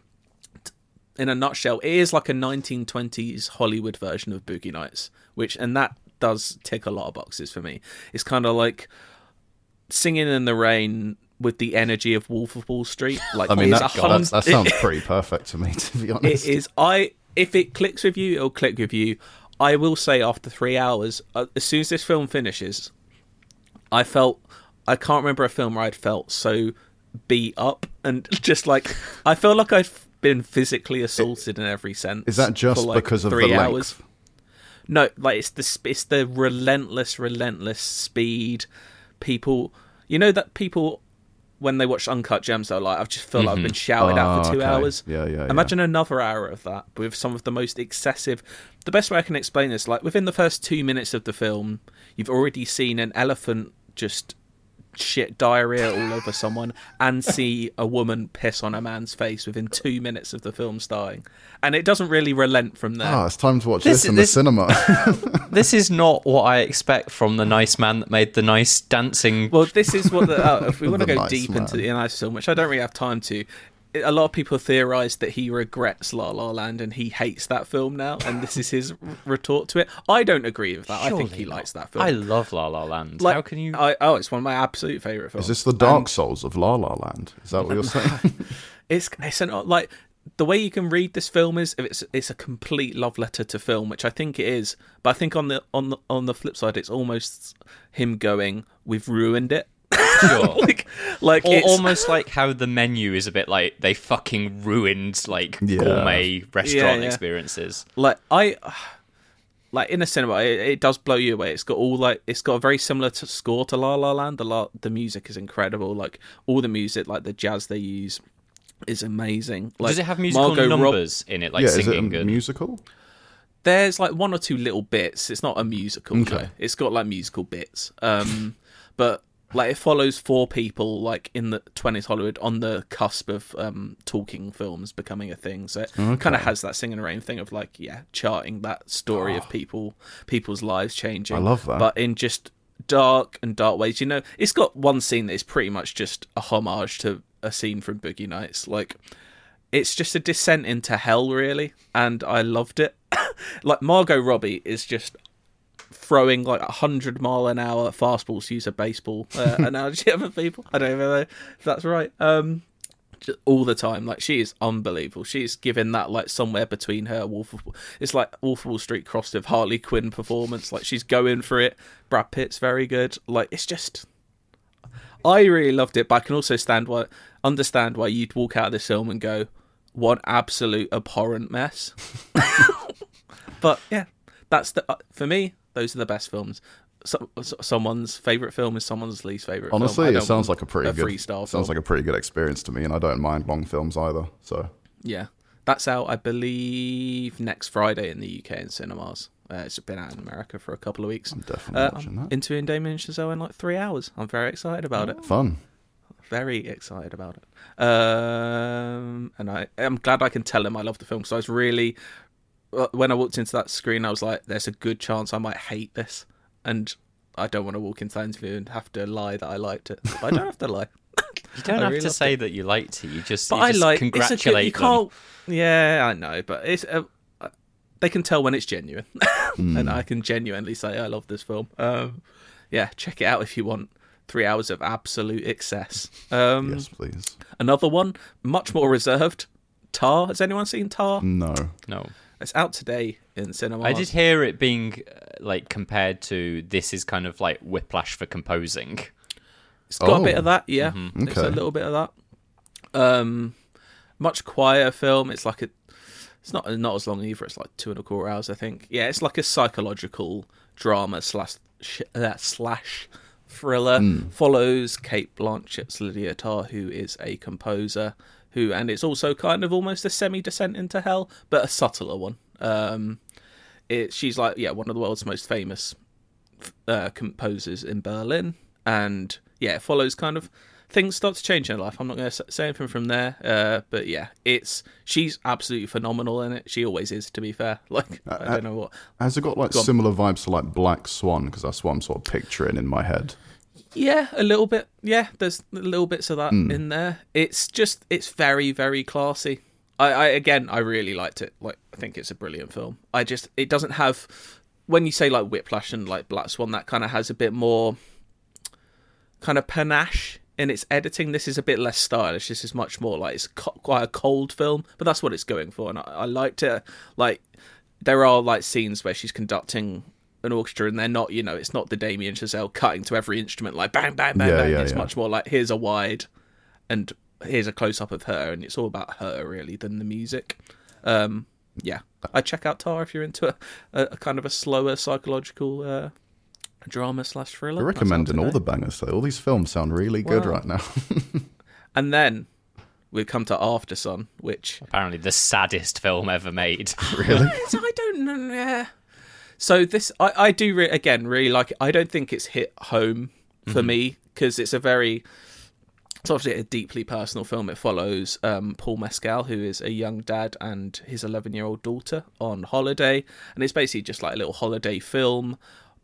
in a nutshell, it is like a 1920s Hollywood version of Boogie Nights, which and that does tick a lot of boxes for me. It's kind of like singing in the rain with the energy of Wolf of Wall Street. *laughs* Like I mean, that, a that, sounds *laughs* pretty perfect to me, to be honest. it is. I if it clicks with you, it'll click with you. I will say after three hours, uh, as soon as this film finishes, I felt I can't remember a film where I'd felt so beat up and *laughs* just like I feel like I've been physically assaulted in every sense. Is that just like, because of the three length? hours. No, like it's the it's the relentless, relentless speed. People, you know that people when they watch Uncut Gems, they're like, I've just feel like I've been mm-hmm. shouted at Oh, for ah, two okay. hours. Yeah, yeah, yeah. Imagine another hour of that with some of the most excessive. The best way I can explain this, like within the first two minutes of the film, you've already seen an elephant just shit diarrhea all over someone and see a woman piss on a man's face within two minutes of the film starting. And it doesn't really relent from there. Ah, it's time to watch this, This- in this- the cinema. *laughs* *laughs* this is not what I expect from the nice man that made the nice dancing. Well, this is what the, uh, if we *laughs* want to go nice deep man. into the nice film, which I don't really have time to. A lot of people theorize that he regrets La La Land and he hates that film now, and this is his retort to it. I don't agree with that. I think he not. likes that film. I love La La Land. Like, How can you? I, oh, it's one of my absolute favorite films. Is this the Dark Souls of La La Land? Is that what you're saying? *laughs* It's it's an, like the way you can read this film is it's it's a complete love letter to film, which I think it is. But I think on the on the on the flip side, it's almost him going, "We've ruined it." Sure. *laughs* like like Or it's, almost like how the menu is a bit like they fucking ruined like Yeah. gourmet restaurant yeah. experiences. like I *sighs* like in a cinema it, it does blow you away it's got all like it's got a very similar to score to La La Land the la- the music is incredible like all the music like the jazz they use is amazing like Does it have musical Margot Rob- numbers in it, like yeah, is it a singing? and... musical? there's like one or two little bits it's not a musical Okay. no. it's got like musical bits um *laughs* but like it follows four people like in the 20th Hollywood on the cusp of um talking films becoming a thing. So it kind of has that singing rain thing of like yeah charting that story of people people's lives changing. I love that. but in just dark and dark ways you know it's got one scene that is pretty much just a homage to a scene from Boogie Nights. Like it's just a descent into hell, really, and I loved it. *laughs* like Margot Robbie is just throwing like a hundred mile an hour fastballs to use a baseball uh, *laughs* analogy of people. I don't even know if that's right. Um, all the time, like she is unbelievable. She's given that like somewhere between her Wolf. Of, it's like Wolf of Wall Street crossed with Harley Quinn performance. Like she's going for it. Brad Pitt's very good. Like it's just. I really loved it, but I can also stand why understand why you'd walk out of this film and go, "What absolute abhorrent mess." *laughs* but yeah, that's the uh, for me. Those are the best films. So, so- someone's favorite film is someone's least favorite. Honestly, it sounds like a pretty a good freestyle. sounds film. like a pretty good experience to me, and I don't mind long films either. So Yeah, that's out, I believe, next Friday in the UK in cinemas. Uh, it's been out in America for a couple of weeks. I'm definitely watching that. Interviewing Damien Chazelle in like three hours. I'm very excited about it. fun. Very excited about it. Um, and I, I'm glad I can tell him I love the film So I was really, uh, when I walked into that screen, I was like, "There's a good chance I might hate this," and I don't want to walk into that interview and have to lie that I liked it. But I don't have to lie. *laughs* You don't I have really to loved say that you liked it. You just, But you I just like congratulate it's a you them. can't. Yeah, I know, but it's uh, uh, they can tell when it's genuine, *laughs* and I can genuinely say I love this film. Um, yeah, check it out if you want three hours of absolute excess. Um, Yes, please. Another one, much more reserved. Tar. Has anyone seen Tar? No. No. It's out today in cinemas. I did hear it being uh, like compared to this is kind of like whiplash for composing. It's got a Oh. bit of that, yeah. Mm-hmm. It's a Okay. little bit of that. Um, much quieter film. It's like a. It's not not as long either. It's like two and a quarter hours, I think. Yeah, it's like a psychological drama slash sh- uh, slash thriller. Follows Cate Blanchett's Lydia Tár, who is a composer. Who and it's also kind of almost a semi descent into hell, but a subtler one. Um, it she's like yeah one of the world's most famous uh, composers in Berlin, and yeah, it follows kind of things start to change in her life. I'm not going to say anything from there, uh, but yeah, it's she's absolutely phenomenal in it. She always is, to be fair. *laughs* Like I don't know what. Has it got like on. similar vibes to like Black Swan? Because that's what I'm sort of picturing in my head. Yeah, a little bit. Yeah, there's little bits of that hmm. in there. It's just it's very very classy. I, I again I really liked it. Like I think it's a brilliant film. I just it doesn't have when you say like Whiplash and like Black Swan that kind of has a bit more kind of panache in its editing. This is a bit less stylish. This is much more like it's co- quite a cold film, but that's what it's going for, and I, I liked it. Like there are like scenes where she's conducting an orchestra and they're not you know it's not the Damien Chazelle cutting to every instrument like bang bang bang Yeah, bang yeah, it's yeah. much more like here's a wide and here's a close up of her and it's all about her really than the music um yeah i check out tar if you're into a, a, a kind of a slower psychological uh drama slash thriller You're recommending all the bangers. though. All these films sound really good right now. *laughs* and then we come to after sun which Apparently, the saddest film ever made. really? *laughs* I don't know. Yeah. So this, I, I do re- again really like it. I don't think it's hit home for me because it's a very, it's obviously a deeply personal film. It follows um, Paul Mescal, who is a young dad and his 11 year old daughter on holiday, and it's basically just like a little holiday film.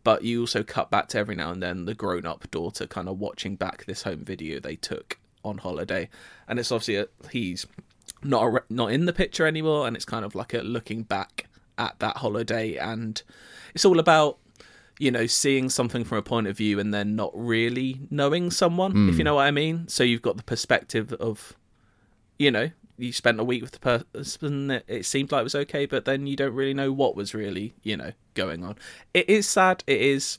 But you also cut back to every now and then the grown up daughter kind of watching back this home video they took on holiday, and it's obviously a, he's not a, not in the picture anymore, and it's kind of like a looking back at that holiday, and it's all about you know seeing something from a point of view and then not really knowing someone, if you know what I mean. So you've got the perspective of you know you spent a week with the person it, it seemed like it was okay but then you don't really know what was really you know going on. It is sad. It is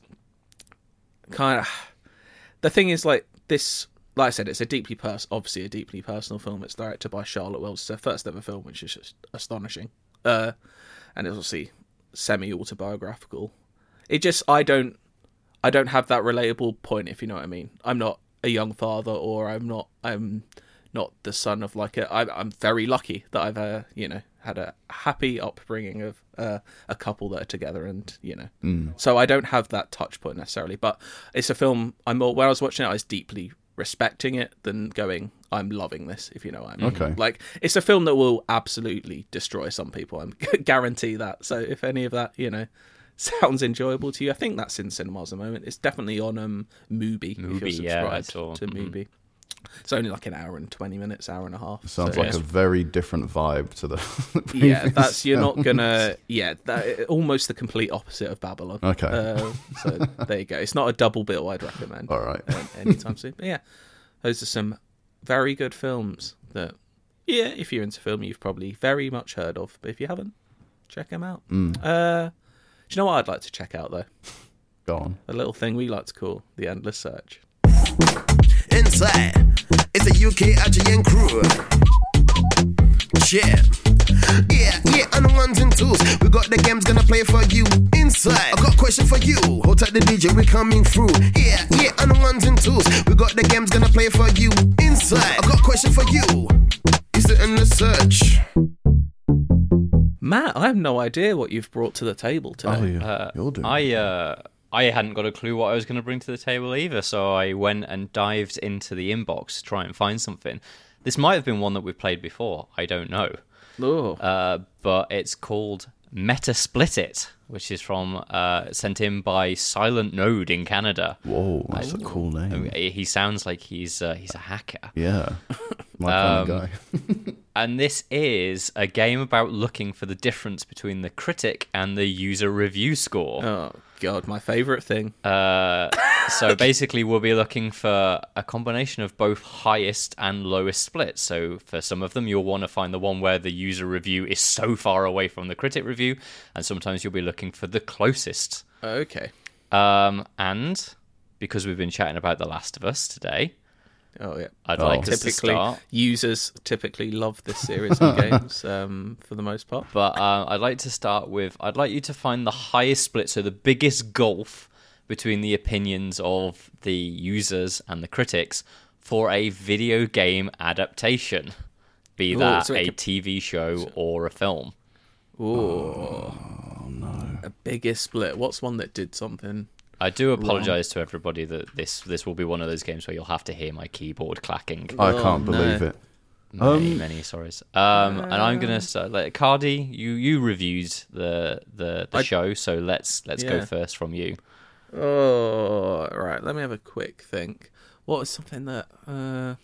kind of the thing is like this like i said it's a deeply pers- obviously a deeply personal film. It's directed by charlotte wells. It's her first ever film which is just astonishing. Uh and it's obviously semi autobiographical it just i don't i don't have that relatable point if you know what i mean. I'm not a young father or i'm not i'm not the son of like a I, i'm very lucky that i've uh, you know had a happy upbringing of uh, a couple that are together and you know. So i don't have that touch point necessarily but it's a film i'm more when i was watching it i was deeply respecting it than going i'm loving this if you know what i mean Okay. like it's a film that will absolutely destroy some people I'm *laughs* guarantee that so if any of that you know *laughs* sounds enjoyable to you i think that's in cinemas at the moment it's definitely on um mubi if Mubi, you're yeah, I subscribed saw. to Mhm. mubi It's only like an hour and twenty minutes, hour and a half. Sounds so- like a very different vibe to the. *laughs* yeah, that's you're not gonna. Yeah, that, almost the complete opposite of Babylon. Okay. Uh, so there you go. It's not a double bill. I'd recommend. All right. uh, anytime soon. But yeah, those are some very good films that, yeah, if you're into film, you've probably very much heard of. But if you haven't, check them out. Mm. Uh, do you know what I'd like to check out though? Go on. A little thing we like to call the endless search. Inside, it's a UK IGN crew. Yeah. Yeah, yeah, on the ones and twos. We got the games gonna play for you. Inside, I got a question for you. Hold tight the DJ, we coming through. Yeah, yeah, on the ones and twos. We got the games gonna play for you. Inside, I got a question for you. Is it in the search? Matt, I have no idea what you've brought to the table today. Oh, yeah. Uh, You're doing. I uh, I hadn't got a clue what I was going to bring to the table either, so I went and dived into the inbox to try and find something. This might have been one that we've played before. I don't know, Oh, uh, but it's called Meta Split It, which is from uh, sent in by Silent Node in Canada. Whoa, that's a cool name. He sounds like he's uh, he's a hacker. Yeah. My kind Um, of guy. *laughs* And this is a game about looking for the difference between the critic and the user review score. oh God, my favourite thing. Uh, so *laughs* basically, we'll be looking for a combination of both highest and lowest splits. So for some of them, you'll want to find the one where the user review is so far away from the critic review, and sometimes you'll be looking for the closest. Okay. Um, and because we've been chatting about The Last of Us today, Oh yeah. I'd Oh. like us to start. users typically love this series of *laughs* games um, for the most part. But uh, I'd like to start with I'd like you to find the highest split, so the biggest gulf between the opinions of the users and the critics for a video game adaptation, be Ooh, that so a could- TV show or a film. Ooh. no. A biggest split. What's one that did something? I do apologize to everybody that this this will be one of those games where you'll have to hear my keyboard clacking. I Oh, can't believe no. it. Many, many sorries. Um, and I'm gonna start. Like, Cardy, you you reviewed the the, the I- show, so let's let's go first from you. Oh, right. Let me have a quick think. What was something that uh,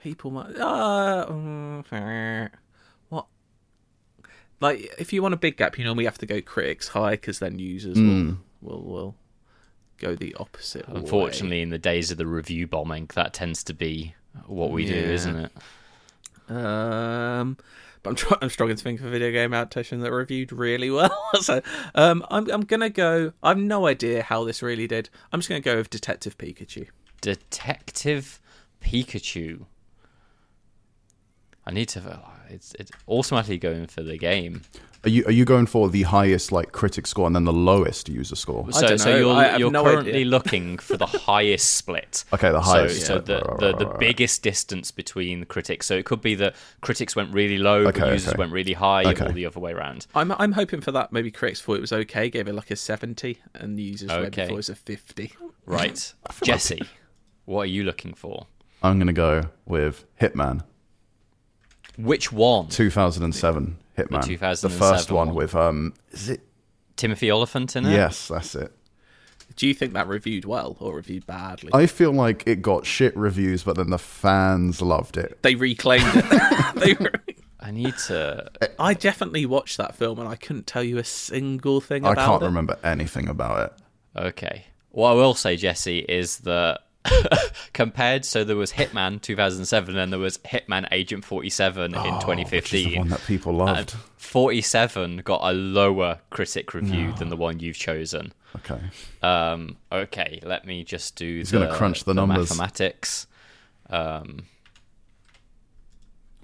people might? Uh, mm, what? Like, if you want a big gap, you normally have to go critics high because then users will, will will go the opposite. way. Unfortunately, in the days of the review bombing, that tends to be what we do, isn't it? Um, but I'm, try- I'm struggling to think of a video game adaptation that reviewed really well. *laughs* so, um, I'm I'm gonna go. I've no idea how this really did. I'm just gonna go with Detective Pikachu. Detective Pikachu. I need to. It's it's automatically going for the game. Are you are you going for the highest like critic score and then the lowest user score? So, don't so know. you're I have you're no currently idea. looking for the *laughs* highest split. Okay, the So- highest. So, yeah. the Right, right, the, right, the biggest distance between critics. So it could be that critics went really low, but users okay. went really high, Okay. or the other way around. I'm I'm hoping for that. Maybe critics thought it was okay, gave it like a seventy, and the users maybe Okay. thought it was a fifty. Right, *laughs* Jesse, what are you looking for? I'm gonna go with Hitman Which one? 2007 Hitman. The 2007 first one one. with um. Is it? Timothy Olyphant in it? Yes, that's it. Do you think that reviewed well or reviewed badly? I feel like it got shit reviews, but then the fans loved it. They reclaimed it. *laughs* they re- I need to. I definitely watched that film, and I couldn't tell you a single thing I about can't it. remember anything about it. Okay. What I will say, Jesse, is that *laughs* compared, so there was Hitman 2007 and there was Hitman Agent 47 in Which is the 2015. one that people loved. 47 got a lower critic review than the one you've chosen. okay. Um, okay, let me just do He's the, gonna crunch the numbers. mathematics. Um,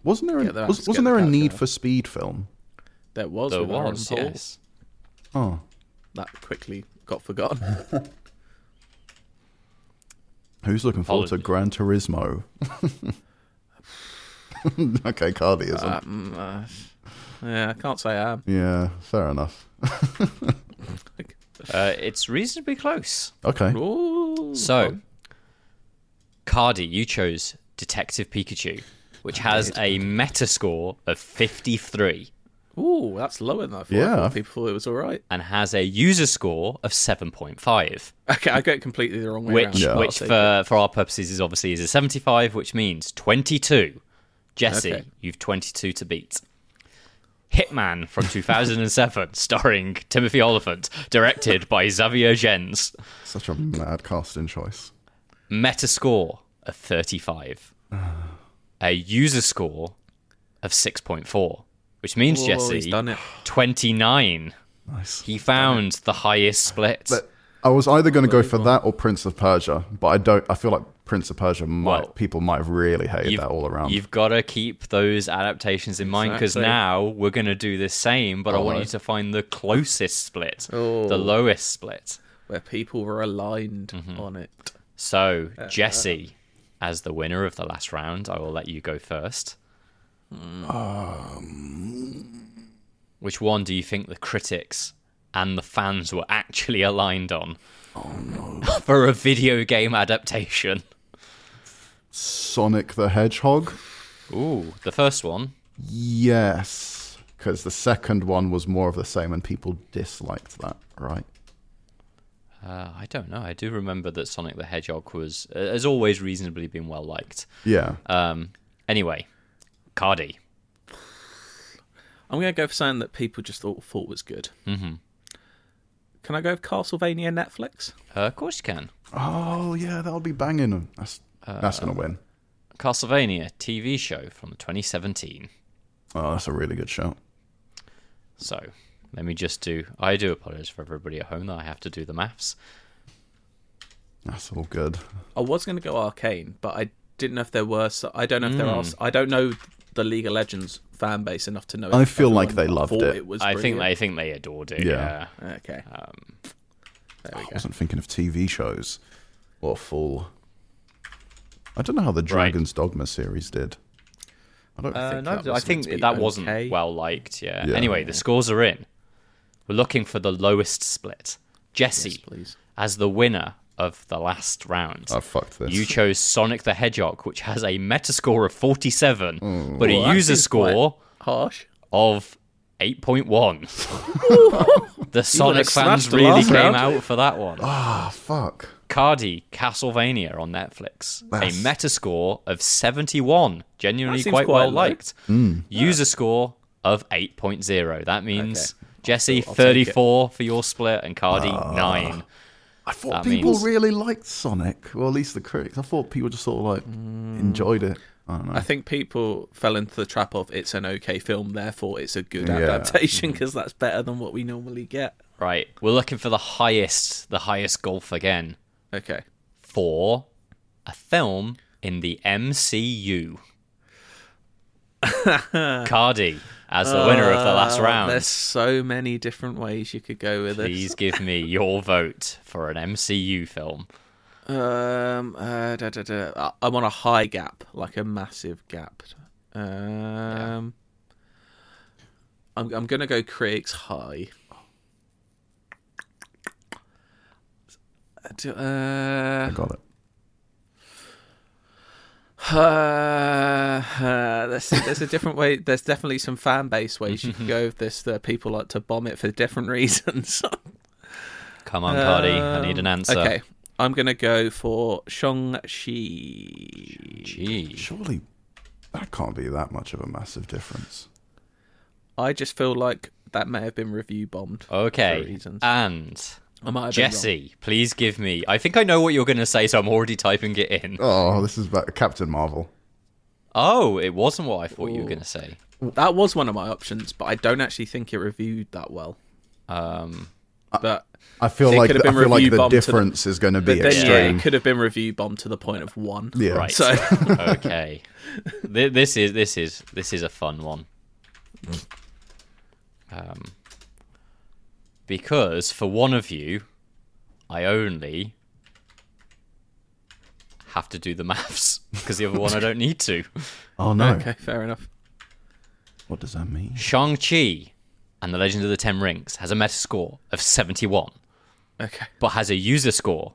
Wasn't there? A, Yeah, was, wasn't there a Need for Speed film? There was. there with was, yes. Oh, That quickly got forgotten. *laughs* who's looking forward to Gran Turismo? *laughs* okay, Cardy isn't. um, uh, yeah, I can't say I am. yeah, fair enough. *laughs* Uh, it's reasonably close. Okay. Ooh, So, Cardy, you chose Detective Pikachu, which has a meta score of 53. Ooh, that's lower than I thought. Yeah. I thought people thought it was all right. and has a user score of 7.5. Okay, I got it completely the wrong way which around. Yeah. but I'll which take it. for for our purposes is obviously is a 75 which means 22 jesse Okay. you've 22 to beat hitman from 2007 *laughs* starring timothy olyphant directed by xavier gens Such a mad casting choice. metascore of 35 a user score of 6.4 which means Whoa, jesse he's done it. 29 Nice. he found the highest split But I was either going to go for that or Prince of Persia, but I don't. I feel like Prince of Persia might Well, people might have really hated that all around. You've got to keep those adaptations in mind because Exactly. now we're going to do the same, but I want Oh. you to find the closest split, Oh. the lowest split. Where people were aligned Mm-hmm. on it. So, Uh, Jesse, as the winner of the last round, I will let you go first. Which one do you think the critics and the fans were actually aligned on? Oh no. *laughs* For a video game adaptation. Sonic the Hedgehog. Ooh, the first one. Yes, because the second one was more of the same, and people disliked that. Right? Uh, I don't know. I do remember that Sonic the Hedgehog was, uh, has always reasonably been well liked. Yeah. Um, anyway, Cardy. I'm going to go for something that people just thought, thought was good. Mm-hmm. Can I go with Castlevania Netflix? Uh, of course you can. oh yeah, that'll be banging. That's that's gonna win. Castlevania TV show from 2017. Oh, that's a really good show. So let me just do. I do apologize for everybody at home that I have to do the maths. That's all good. I was going to go Arcane, but I didn't know if there were. So, I don't know if there Hmm. are. I don't know the League of Legends fan base enough to know. I feel like they loved it. it was I think they think they adored it. Yeah. Yeah. Okay. Um, there we I go. wasn't thinking of TV shows or full. I don't know how the Dragon's Dogma series did. I don't Uh, think no, that I was think meant to be that wasn't well liked. Yeah. Yeah. Anyway, the scores are in. We're looking for the lowest split. Jesse, Yes, please. as the winner of the last round. I fucked this. You chose Sonic the Hedgehog, which has a Metascore of 47, hmm. but Well, a user score Harsh. of 8.1. *laughs* the Sonic smashed fans really came round. out for that one. ah, fuck. Cardy Castlevania on Netflix. That's- A Metascore of 71. Genuinely quite, quite well low. liked. Hmm. User score of 8.0. That means Okay. Jesse I'll 34 for your split and Cardy ah. 9. I thought That people means- really liked Sonic, or at least the critics. I thought people just sort of like mm. enjoyed it. I don't know. I think people fell into the trap of it's an okay film, therefore it's a good Yeah. adaptation mm. because that's better than what we normally get. Right. We're looking for the highest, the highest golf again. Okay. for a film in the MCU. *laughs* Cardy, as the winner of the last Uh, round, There's so many different ways you could go with it. please give me *laughs* your vote for an MCU film. Um, uh, da, da, da. I- I'm on a high gap, like a massive gap. Um, I'm I'm gonna go critics high. Do- Uh, I got it. Uh, *sighs* uh, there's, there's a different way. There's definitely some fan base ways you can go with this. That people like to bomb it for different *laughs* reasons. Come on, Cardy, I need an answer. Um, Okay, I'm gonna go for Shang Chi. Gee. Surely that can't be that much of a massive difference. I just feel like that may have been review bombed. for Okay, reasons. and I might have been wrong. Jesse, please give me. I think I know what you're going to say, so I'm already typing it in. Oh, this is about Captain Marvel. Oh, it wasn't what I thought you were going to say. That was one of my options, but I don't actually think it reviewed that well. Um, But I feel It like could have the, I been feel like the bombed to the- difference is going to be but then yeah, extreme. it could have been review bombed to the point of one. Yeah. Right. So *laughs* okay. *laughs* This is this is this is a fun one. Um, because for one of you, I only have to do the maths *laughs* because the other one I don't need to. Oh no. Okay, fair enough. What does that mean? Shang-Chi and the Legend of the Ten Rings has a meta score of 71. Okay. But has a user score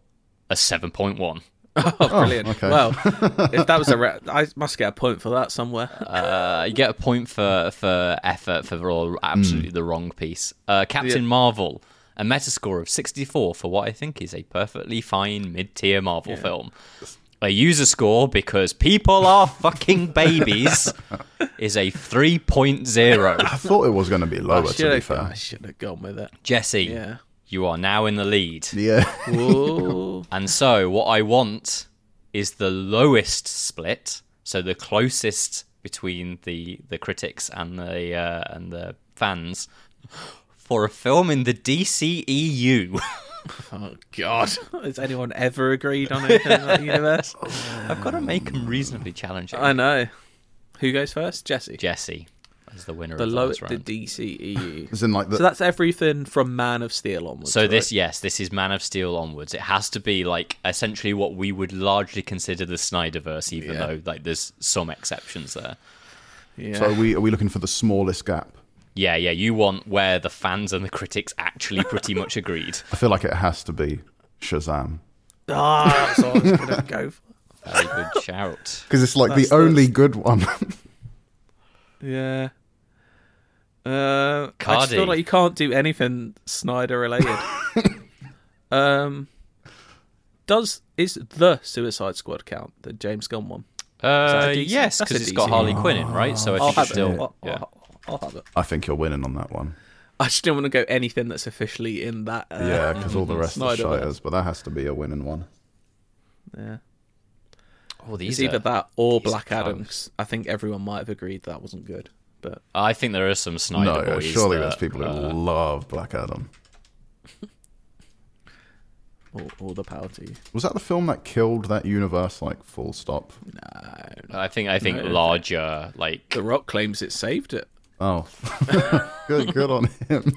of 7.1. *laughs* Oh, oh, brilliant! Oh, okay. Well, *laughs* if that was a, re- I must get a point for that somewhere. Uh, you get a point for for effort for the, absolutely mm. the wrong piece. Uh, Captain yeah. Marvel, a Metascore of 64 for what I think is a perfectly fine mid-tier Marvel yeah. film. A user score because people are fucking babies *laughs* is a 3.0. I thought it was going to be lower. To be fair, I should have gone with it. Jesse, yeah you are now in the lead. Yeah. *laughs* And so, what I want is the lowest split, so the closest between the the critics and the uh, and the fans for a film in the DCEU. *laughs* oh God! Has anyone ever agreed on anything in that universe? I've got to make them reasonably challenging. I know. Who goes first? Jesse. Jesse is the winner the of the low, last the round. DCEU. *laughs* As in, like, the, so that's everything from Man of Steel onwards. So this, yes, this is Man of Steel onwards. It has to be like essentially what we would largely consider the Snyderverse, even Yeah. though like there's some exceptions there. yeah. so are we, are we looking for the smallest gap? Yeah, yeah. You want where the fans and the critics actually pretty much *laughs* agreed. I feel like it has to be Shazam. Ah, that's what I was gonna go for. Very good shout. *laughs* Because it's like That's- the only good one. Yeah. Uh, I just feel like you can't do anything Snyder related. *laughs* um, does is the Suicide Squad count the James Gunn one? Uh, that a DC? yes, because it's got DC. Harley Quinn in, right? So I I'll think have it's it. I'll, yeah. I'll, I'll have it. I think you're winning on that one. I just don't want to go anything that's officially in that. Uh, Yeah, because all the rest are Snyderverse. shiters, but that has to be a winning one. Yeah. Oh, It's these either that or Black Adam. I think everyone might have agreed that wasn't good, but I think there are some Snyder no, yeah, boys. surely that, there's people who uh, love Black Adam. all, all the power to you. Was that the film that killed that universe, like, full stop? No, I think I think No. larger like The Rock claims it saved it. Oh. *laughs* good, good on him.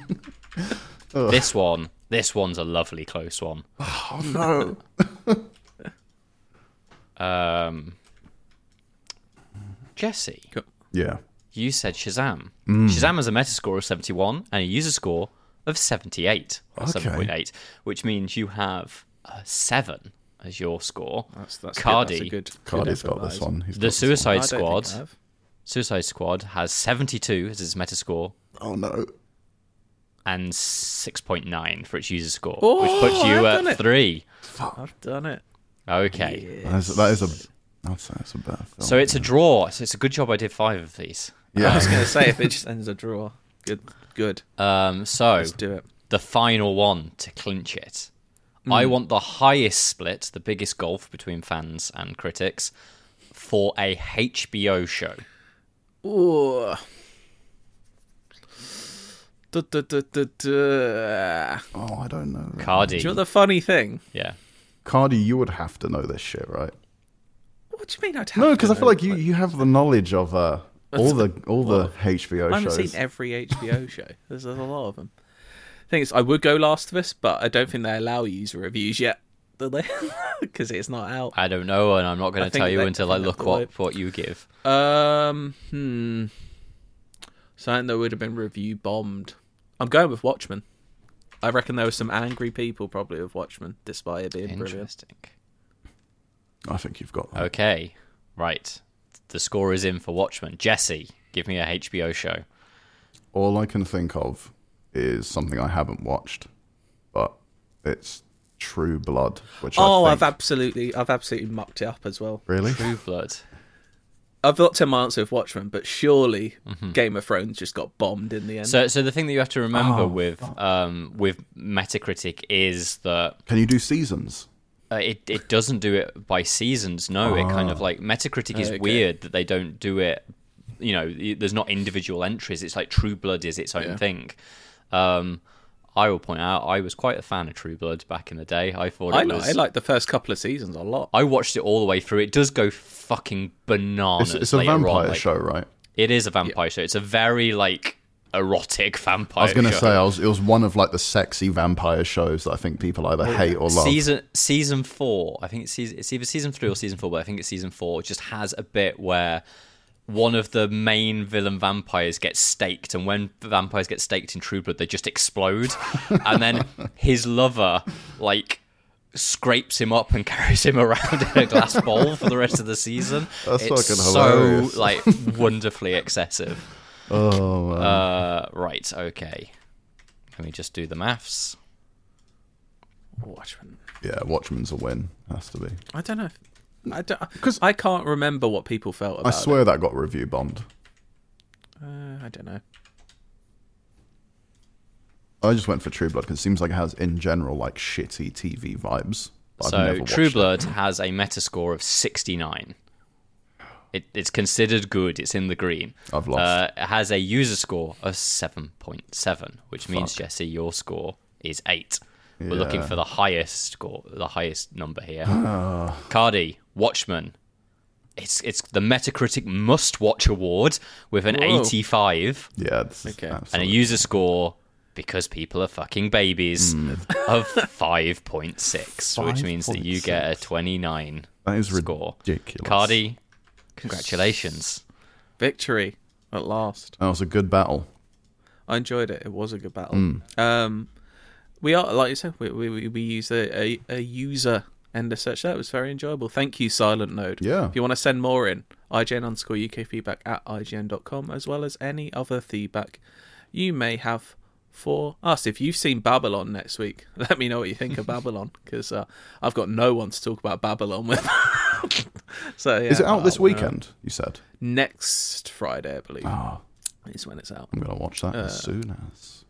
*laughs* this one. This one's a lovely close one. *sighs* Oh, no. *laughs* Um, Jesse, Yeah. You said Shazam. Mm. Shazam has a Metascore of 71 and a user score of 78, or Okay. 7.8, which means you have a 7 as your score. That's that's Cardy. Good. That's a good. good Cardy's effort, got this one. He's The this. Suicide I Squad, Suicide Squad has 72 as its Metascore Oh, no. and 6.9 for its user score, Oh, which puts you I've at it. 3. I've done it. Okay. That is, that is a. I'd say that's a better film. So it's a draw. So it's a good job I did 5 of these. I was going to say if it *laughs* just ends a draw, good, good. Um, so Let's do it. the final one to clinch it. I Hmm. want the highest split, the biggest gulf between fans and critics, for a HBO show. Ooh. Du, du, du, du, du. Oh, I don't know. Cardy. Do you know the funny thing? yeah. Cardy, you would have to know this shit, right? What do you mean? I'd have No, to because I feel like you, you have the knowledge of uh, all the all the HBO shows. I haven't shows. seen every HBO *laughs* show. There's, there's a lot of them. Thing is, I would go Last of Us, but I don't think they allow user reviews yet, do they? *laughs* Because it's not out. I don't know, and I'm not going to tell you until I look what, wait. what you give. Um, hmm. Something that would have been review bombed. I'm going with Watchmen. I reckon there were some angry people probably with Watchmen, despite it being brilliant. I think you've got that. Okay. Right. The score is in for Watchmen. Jesse, give me a HBO show. All I can think of is something I haven't watched, but it's True Blood, which Oh, I I've absolutely, I've absolutely mucked it up as well. really. True Blood. I've looked at my answer with Watchmen, but surely Game of Thrones just got bombed in the end. So, so the thing that you have to remember Oh, with um, with Metacritic is that Can you do seasons? Uh, it it doesn't do it by seasons. No, it kind of like Metacritic is Okay. weird that they don't do it. You know, there's not individual entries. It's like True Blood is its own Yeah. thing. Um, I will point out I was quite a fan of True Blood back in the day. I thought I, was. I like the first couple of seasons a lot. I watched it all the way through. It does go fucking bananas. It's, it's a later on, vampire like- show, right? It is a vampire show. It's a very like erotic vampire. I was going to say I was, it was one of like the sexy vampire shows that I think people either hate or love. Season season four, I think it's season, it's either season three or season four, but I think it's season four. Just has a bit where one of the main villain vampires gets staked, and when vampires get staked in True Blood, they just explode, *laughs* and then his lover like scrapes him up and *laughs* carries him around in a glass bowl for the rest of the season. That's it's fucking so hilarious. like *laughs* wonderfully excessive. Oh, man. Uh, right, okay. Let me just do the maths. Watchmen. yeah, Watchmen's a win. Has to be. I don't know. If, I don't because I can't remember what people felt I about swear that got review bombed. Uh, I don't know. I just went for True Blood because it seems like it has, in general, like shitty TV vibes. But I've so never True watched it. Blood *laughs* has a Metascore of 69. It, it's considered good. It's in the green. I've lost. Uh, it has a user score of 7.7, which means Jesse, your score is eight. We're looking for the highest score, the highest number here. *sighs* Cardy, Watchmen. It's it's the Metacritic Must Watch Award with an Whoa. 85 Yeah, it's Okay. and a user score because people are fucking babies Hmm. *laughs* of 5.6 which means that you get a 29 That is score ridiculous. Cardy congratulations Victory at last. That was a good battle. I enjoyed it. It was a good battle. Mm. Um, we are like you said. We we, we- we use a, a, a user ender search. That was very enjoyable. Thank you, Silent Node. Yeah. If you want to send more in, IGN underscore UK feedback at IGN.com, as well as any other feedback you may have for us. If you've seen Babylon next week, *laughs* let me know what you think of Babylon because uh, I've got no one to talk about Babylon with. *laughs* *laughs* so yeah, Is it out this uh, weekend? You said. next Friday, I believe, Oh, is when it's out. I'm gonna watch that Uh, as soon as.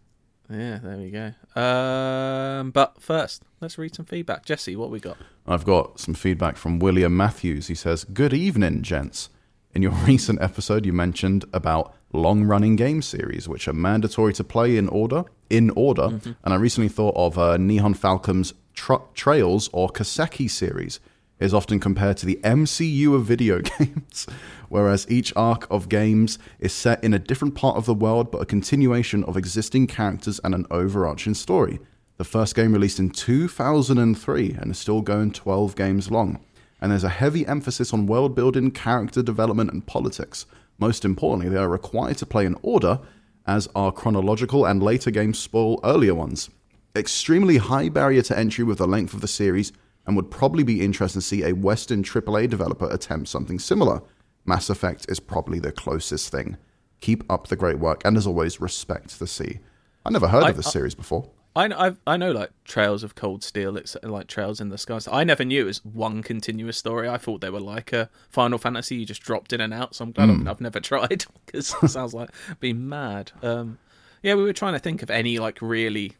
Yeah, there we go. Um, but first, let's read some feedback. Jesse, what we got? I've got some feedback from William Matthews. He says, Good evening, gents. In your *laughs* recent episode, you mentioned about long running game series, which are mandatory to play in order. In order. Mm-hmm. And I recently thought of uh, Nihon Falcom's Tr- Trails or Kiseki series. Is often compared to the MCU of video *laughs* games, whereas each arc of games is set in a different part of the world but a continuation of existing characters and an overarching story. The first game released in 2003 and is still going 12 games long. And there's a heavy emphasis on world building, character development, and politics. Most importantly, they are required to play in order, as are chronological and later games spoil earlier ones. Extremely high barrier to entry with the length of the series, and would probably be interesting to see a Western AAA developer attempt something similar. Mass Effect is probably the closest thing. Keep up the great work, and as always, respect the sea. I never heard I- of this series before. I know, I've, I know like Trails of Cold Steel. It's like Trails in the Skies. I never knew it was one continuous story. I thought they were like a Final Fantasy. You just dropped in and out. So I'm glad I've, I've never *laughs* tried because it sounds like being mad. Um, yeah, we were trying to think of any like really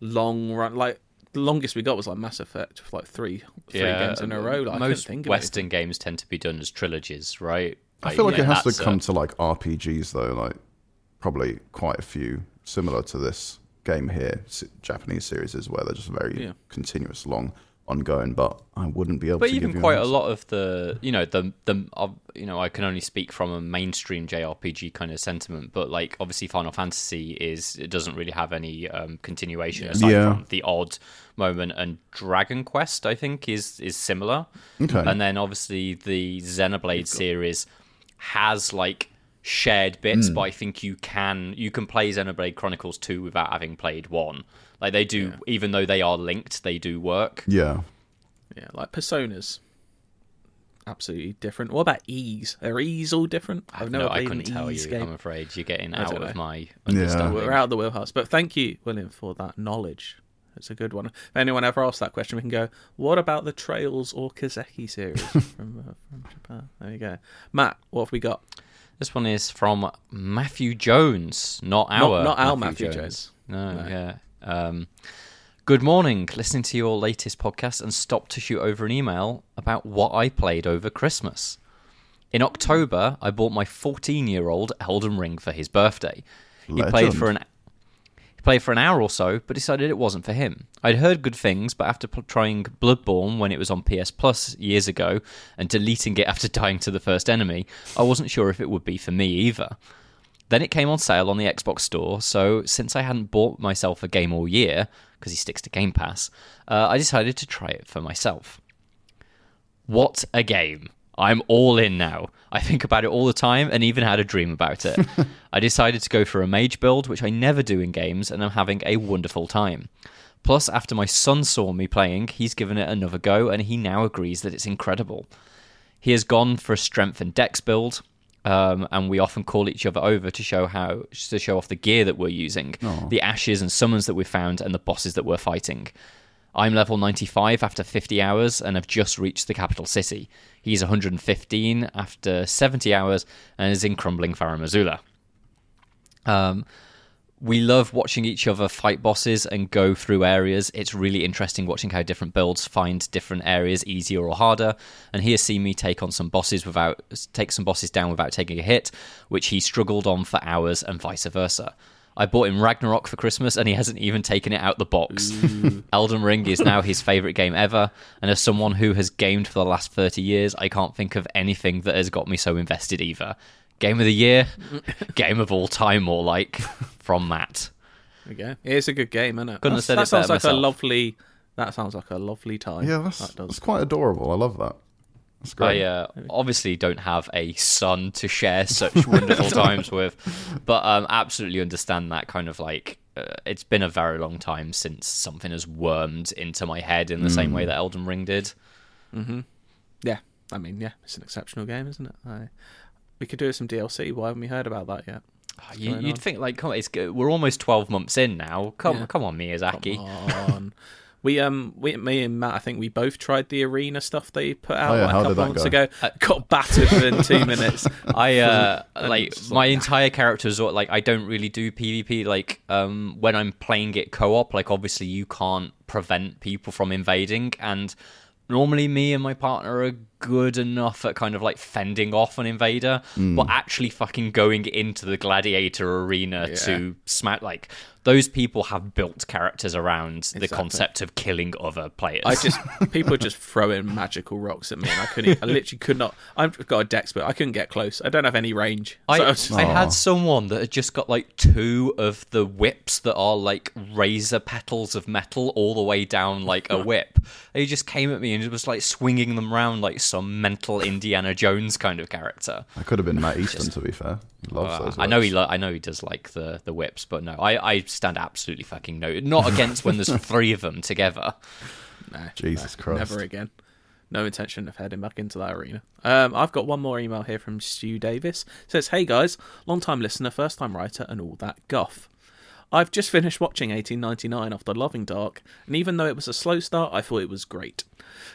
long run. Like the longest we got was like Mass Effect, like three three games in a row. Like, I most think of western games tend to be done as trilogies right I feel like yeah, it has to that's a- come to like RPGs though, like probably quite a few similar to this game here, Japanese series is where they're just very Yeah. continuous, long, ongoing. But I wouldn't be able but to. even quite a lot of the you know the the uh, you know I can only speak from a mainstream JRPG kind of sentiment, but like obviously Final Fantasy is it doesn't really have any um, continuation aside Yeah. from the odd moment, and Dragon Quest I think is is similar. Okay. and then obviously the Xenoblade series has like shared bits, Hmm. but I think you can you can play Xenoblade Chronicles two without having played one. Like they do, even though they are linked, they do work. Yeah, Yeah, like Personas. Absolutely different. What about Ys? Are Ys all different? I've never no, I couldn't tell you. game. I'm afraid you're getting out of know. my understanding. We're out of the wheelhouse. But thank you, William, for that knowledge. It's a good one. If anyone ever asks that question, we can go, what about the Trails or Kiseki series *laughs* from, uh, from Japan? There you go. Matt, what have we got? This one is from Matthew Jones, not Not- our not our Matthew Jones. No, yeah. Um, good morning. Listening to your latest podcast and stopped to shoot over an email about what I played over Christmas. In October, I bought my 14-year-old Elden Ring for his birthday. He played for an he played for an hour or so, but decided it wasn't for him. I'd heard good things, but after pl- trying Bloodborne when it was on PS Plus years ago and deleting it after *laughs* dying to the first enemy, I wasn't sure if it would be for me either. Then it came on sale on the Xbox Store, so since I hadn't bought myself a game all year, because he sticks to Game Pass, uh, I decided to try it for myself. What a game! I'm all in now. I think about it all the time and even had a dream about it. *laughs* I decided to go for a mage build, which I never do in games, and I'm having a wonderful time. Plus, after my son saw me playing, he's given it another go and he now agrees that it's incredible. He has gone for a strength and dex build, um, and we often call each other over to show how to show off the gear that we're using, the ashes and summons that we've found, and the bosses that we're fighting. I'm level 95 after 50 hours and have just reached the capital city. He's 115 after 70 hours and is in crumbling Farum Azula. Um, we love watching each other fight bosses and go through areas. It's really interesting watching how different builds find different areas easier or harder. And he has seen me take on some bosses without take some bosses down without taking a hit, which he struggled on for hours, and vice versa. I bought him Ragnarok for Christmas, and he hasn't even taken it out the box. Mm. *laughs* Elden Ring is now his favorite game ever, and as someone who has gamed for the last thirty years, I can't think of anything that has got me so invested either. Game of the year, game of all time, more like from Matt. There we go. It's a good game, isn't it? Couldn't have said that it sounds better like a lovely. That sounds like a lovely time. Yeah, that's, that does. that's quite adorable. I love that. That's great. I uh, obviously don't have a son to share such wonderful *laughs* times with, but um, absolutely understand that kind of like. Uh, it's been a very long time since something has wormed into my head in the same way that Elden Ring did. Mm-hmm. Yeah, I mean, yeah, it's an exceptional game, isn't it? I, we could do some DLC. Why haven't we heard about that yet? You, you'd on? think like, come on, it's, go- we're almost twelve months in now. Come, Yeah. come on, Miyazaki. on. We um we me and Matt I think we both tried the arena stuff they put out Oh, yeah, like, a couple months go? ago. Got battered within two *laughs* minutes. I uh like my like- entire character is all- like I don't really do PvP like um when I'm playing it co-op like obviously you can't prevent people from invading and normally me and my partner are good enough at kind of like fending off an invader Hmm. but actually fucking going into the gladiator arena Yeah. to smack like those people have built characters around the concept of killing other players. I just *laughs* people were just throwing magical rocks at me, and I couldn't. I literally could not. I've got a dex, but I couldn't get close. I don't have any range. So I, I just- I had someone that had just got like two of the whips that are like razor petals of metal all the way down like a *laughs* whip. He just came at me and was like swinging them around like some mental Indiana Jones kind of character. I could have been Matt Easton, to be fair. He loves Uh, those. I know he, lo- I know he does like the the whips, but no, I, I stand absolutely fucking no, not against when there's *laughs* three of them together. no, Jesus no, Christ. never again. No intention of heading back into that arena. Um, I've got one more email here from Stu Davis. It says, "Hey guys, long time listener, first time writer, and all that guff." I've just finished watching 1899 after Loving Dark, and even though it was a slow start, I thought it was great.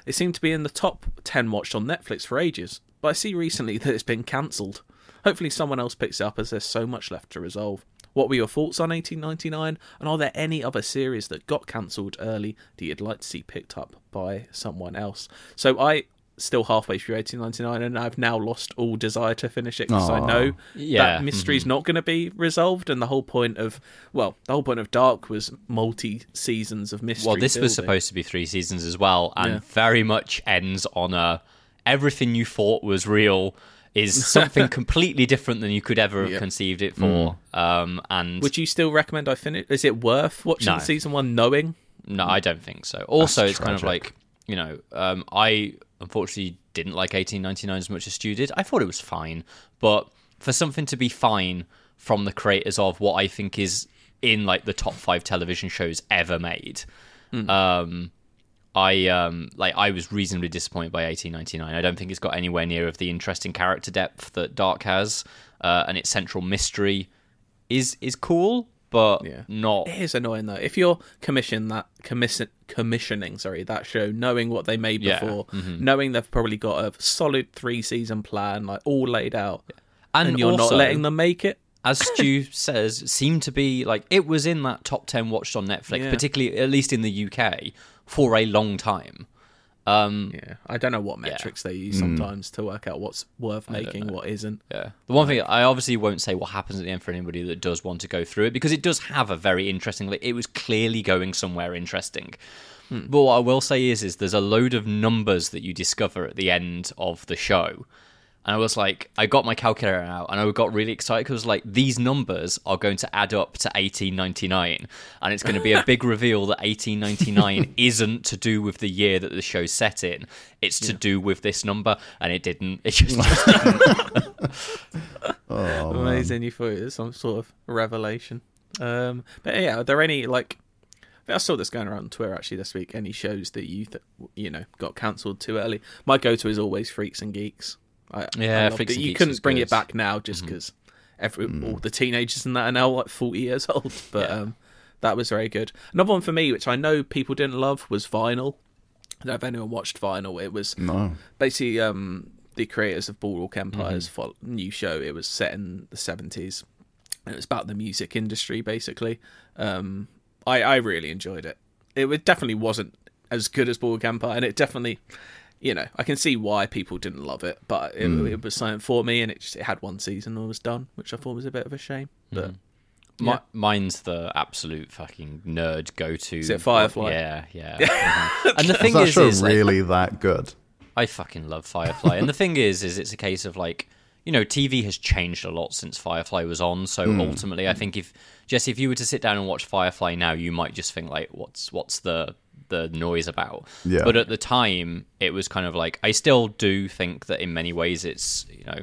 It seemed to be in the top 10 watched on Netflix for ages, but I see recently that it's been cancelled. Hopefully, someone else picks it up as there's so much left to resolve. What were your thoughts on 1899, and are there any other series that got cancelled early that you'd like to see picked up by someone else? So, I still halfway through 1899 and I've now lost all desire to finish it because I know Yeah, that mhm. mystery's not going to be resolved and the whole point of well the whole point of dark was multi seasons of mystery Well, this was supposed to be three seasons as well, and Yeah. very much ends on a everything you thought was real is *laughs* something completely different than you could ever have Yeah. conceived it for. Um, and would you still recommend I finish is it worth watching No. season 1 knowing no, I don't think so. Also, That's it's kind of like you know, um, I unfortunately didn't like 1899 as much as Stu did. I thought it was fine, but for something to be fine from the creators of what I think is in like the top five television shows ever made, um, I um, like I was reasonably disappointed by 1899. I don't think it's got anywhere near of the interesting character depth that Dark has, uh, and its central mystery is is cool, but Yeah. not it is annoying though if you're commission that commission commissioning sorry that show knowing what they made Yeah, before knowing they've probably got a solid 3 season plan like all laid out and, and, you're also- not letting them make it as Stu *coughs* says, seemed to be like it was in that top ten watched on Netflix, Yeah. particularly at least in the UK, for a long time. Um, yeah i don't know what metrics they use sometimes to work out what's worth making what isn't yeah. The one thing I obviously won't say what happens at the end for anybody that does want to go through it because it does have a very interesting. Like, it was clearly going somewhere interesting. But what I will say is, is there's a load of numbers that you discover at the end of the show. And I was like, I got my calculator out and I got really excited because like these numbers are going to add up to 1899 and it's going to be a big *laughs* reveal that 1899 *laughs* isn't to do with the year that the show's set in. It's to do with this number and it didn't. It just, just didn't. *laughs* Oh, amazing you thought it was some sort of revelation um but yeah are there any like I saw this going around on Twitter actually this week. Any shows that you th- you know got cancelled too early? My go-to is always Freaks and Geeks. I, Yeah, I loved Freaks You couldn't bring good. it back now just because every all the teenagers in that are now like forty years old. *laughs* But Yeah. um, that was very good. Another one for me, which I know people didn't love, was Vinyl. I don't know if anyone watched Vinyl. It was No. basically um, the creators of Boardwalk Empire's Mm-hmm. new show. It was set in the seventies. It was about the music industry, basically. Um, I I really enjoyed it. It definitely wasn't as good as Boardwalk Empire, and it definitely, you know, I can see why people didn't love it, but it, Mm. it was something for me, and it just it had one season and was done, which I thought was a bit of a shame. But Mi- Yeah. mine's the absolute fucking nerd go to. Is it Firefly? Yeah, yeah. Mhm. *laughs* and the Is thing is, is like, really *laughs* that good? I fucking love Firefly. and the thing is, is it's a case of like, you know, TV has changed a lot since Firefly was on. So Hmm. ultimately, I think if Jesse, if you were to sit down and watch Firefly now, you might just think like, what's what's the the noise about? Yeah. But at the time, it was kind of like I still do think that in many ways it's you know.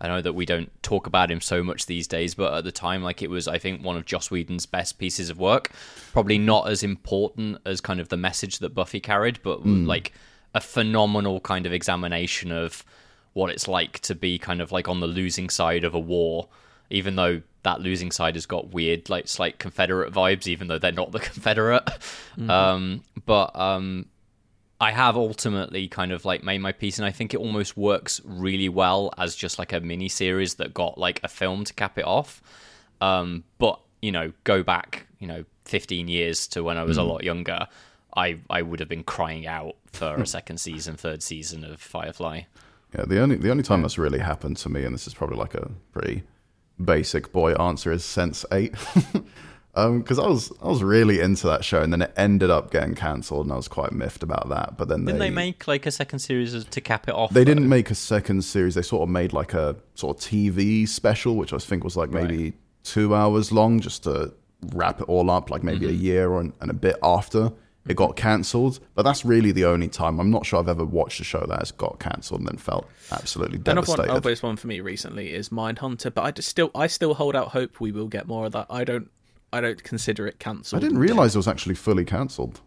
I know that we don't talk about him so much these days, but at the time, like it was, I think one of Joss Whedon's best pieces of work. Probably not as important as kind of the message that Buffy carried, but hmm. like a phenomenal kind of examination of what it's like to be kind of like on the losing side of a war, even though that losing side has got weird, like slight Confederate vibes, even though they're not the *laughs* Confederate. Um, but um, I have ultimately kind of like made my piece, and I think it almost works really well as just like a mini series that got like a film to cap it off. Um, but you know, go back, you know, 15 years to when I was a lot younger, I I would have been crying out for a *laughs* second season, third season of Firefly. Yeah, the only the only time that's really happened to me, and this is probably like a pretty basic boy answer, is Sense8. *laughs* Um, because I was I was really into that show, and then it ended up getting cancelled, and I was quite miffed about that. But then Didn't they they make like a second series to cap it off? they though? didn't make a second series. They sort of made like a sort of TV special, which I think was like maybe two hours long, just to wrap it all up, like maybe a Mm-hmm. year or, and a bit after it got cancelled. But that's really the only time. I'm not sure I've ever watched a show that has got cancelled and then felt absolutely Another one, devastated. obvious one for me recently is Mindhunter, but I just still, I still hold out hope we will get more of that. I don't, I don't consider it cancelled. I didn't realize it was actually fully cancelled.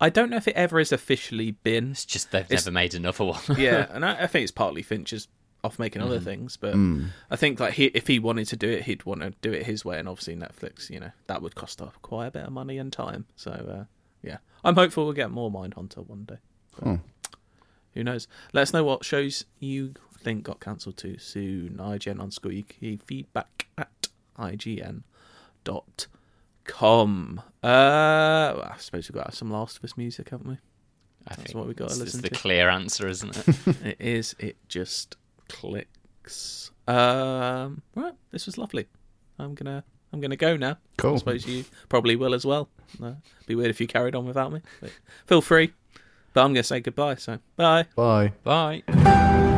I don't know if it ever has officially been. It's just they've It's- never made another one. *laughs* yeah, *laughs* and I, I think it's partly Fincher's off making other things, but I think like he, if he wanted to do it, he'd want to do it his way, and obviously Netflix, you know, that would cost up quite a bit of money and time. So uh, yeah, I'm hopeful we'll get more Mindhunter one day. But Who knows? Let us know what shows you think got cancelled too soon. IGN underscore UK feedback at IGN dot com. Uh, well, I suppose we've got some Last of Us music, haven't we? I That's think what we gotta this listen is the to. clear answer, isn't it? *laughs* It is. It just clicks. Um, right. This was lovely. I'm gonna. I'm gonna go now. Cool. I suppose you probably will as well. Uh, be weird if you carried on without me. But feel free. But I'm gonna say goodbye. So bye. Bye. Bye.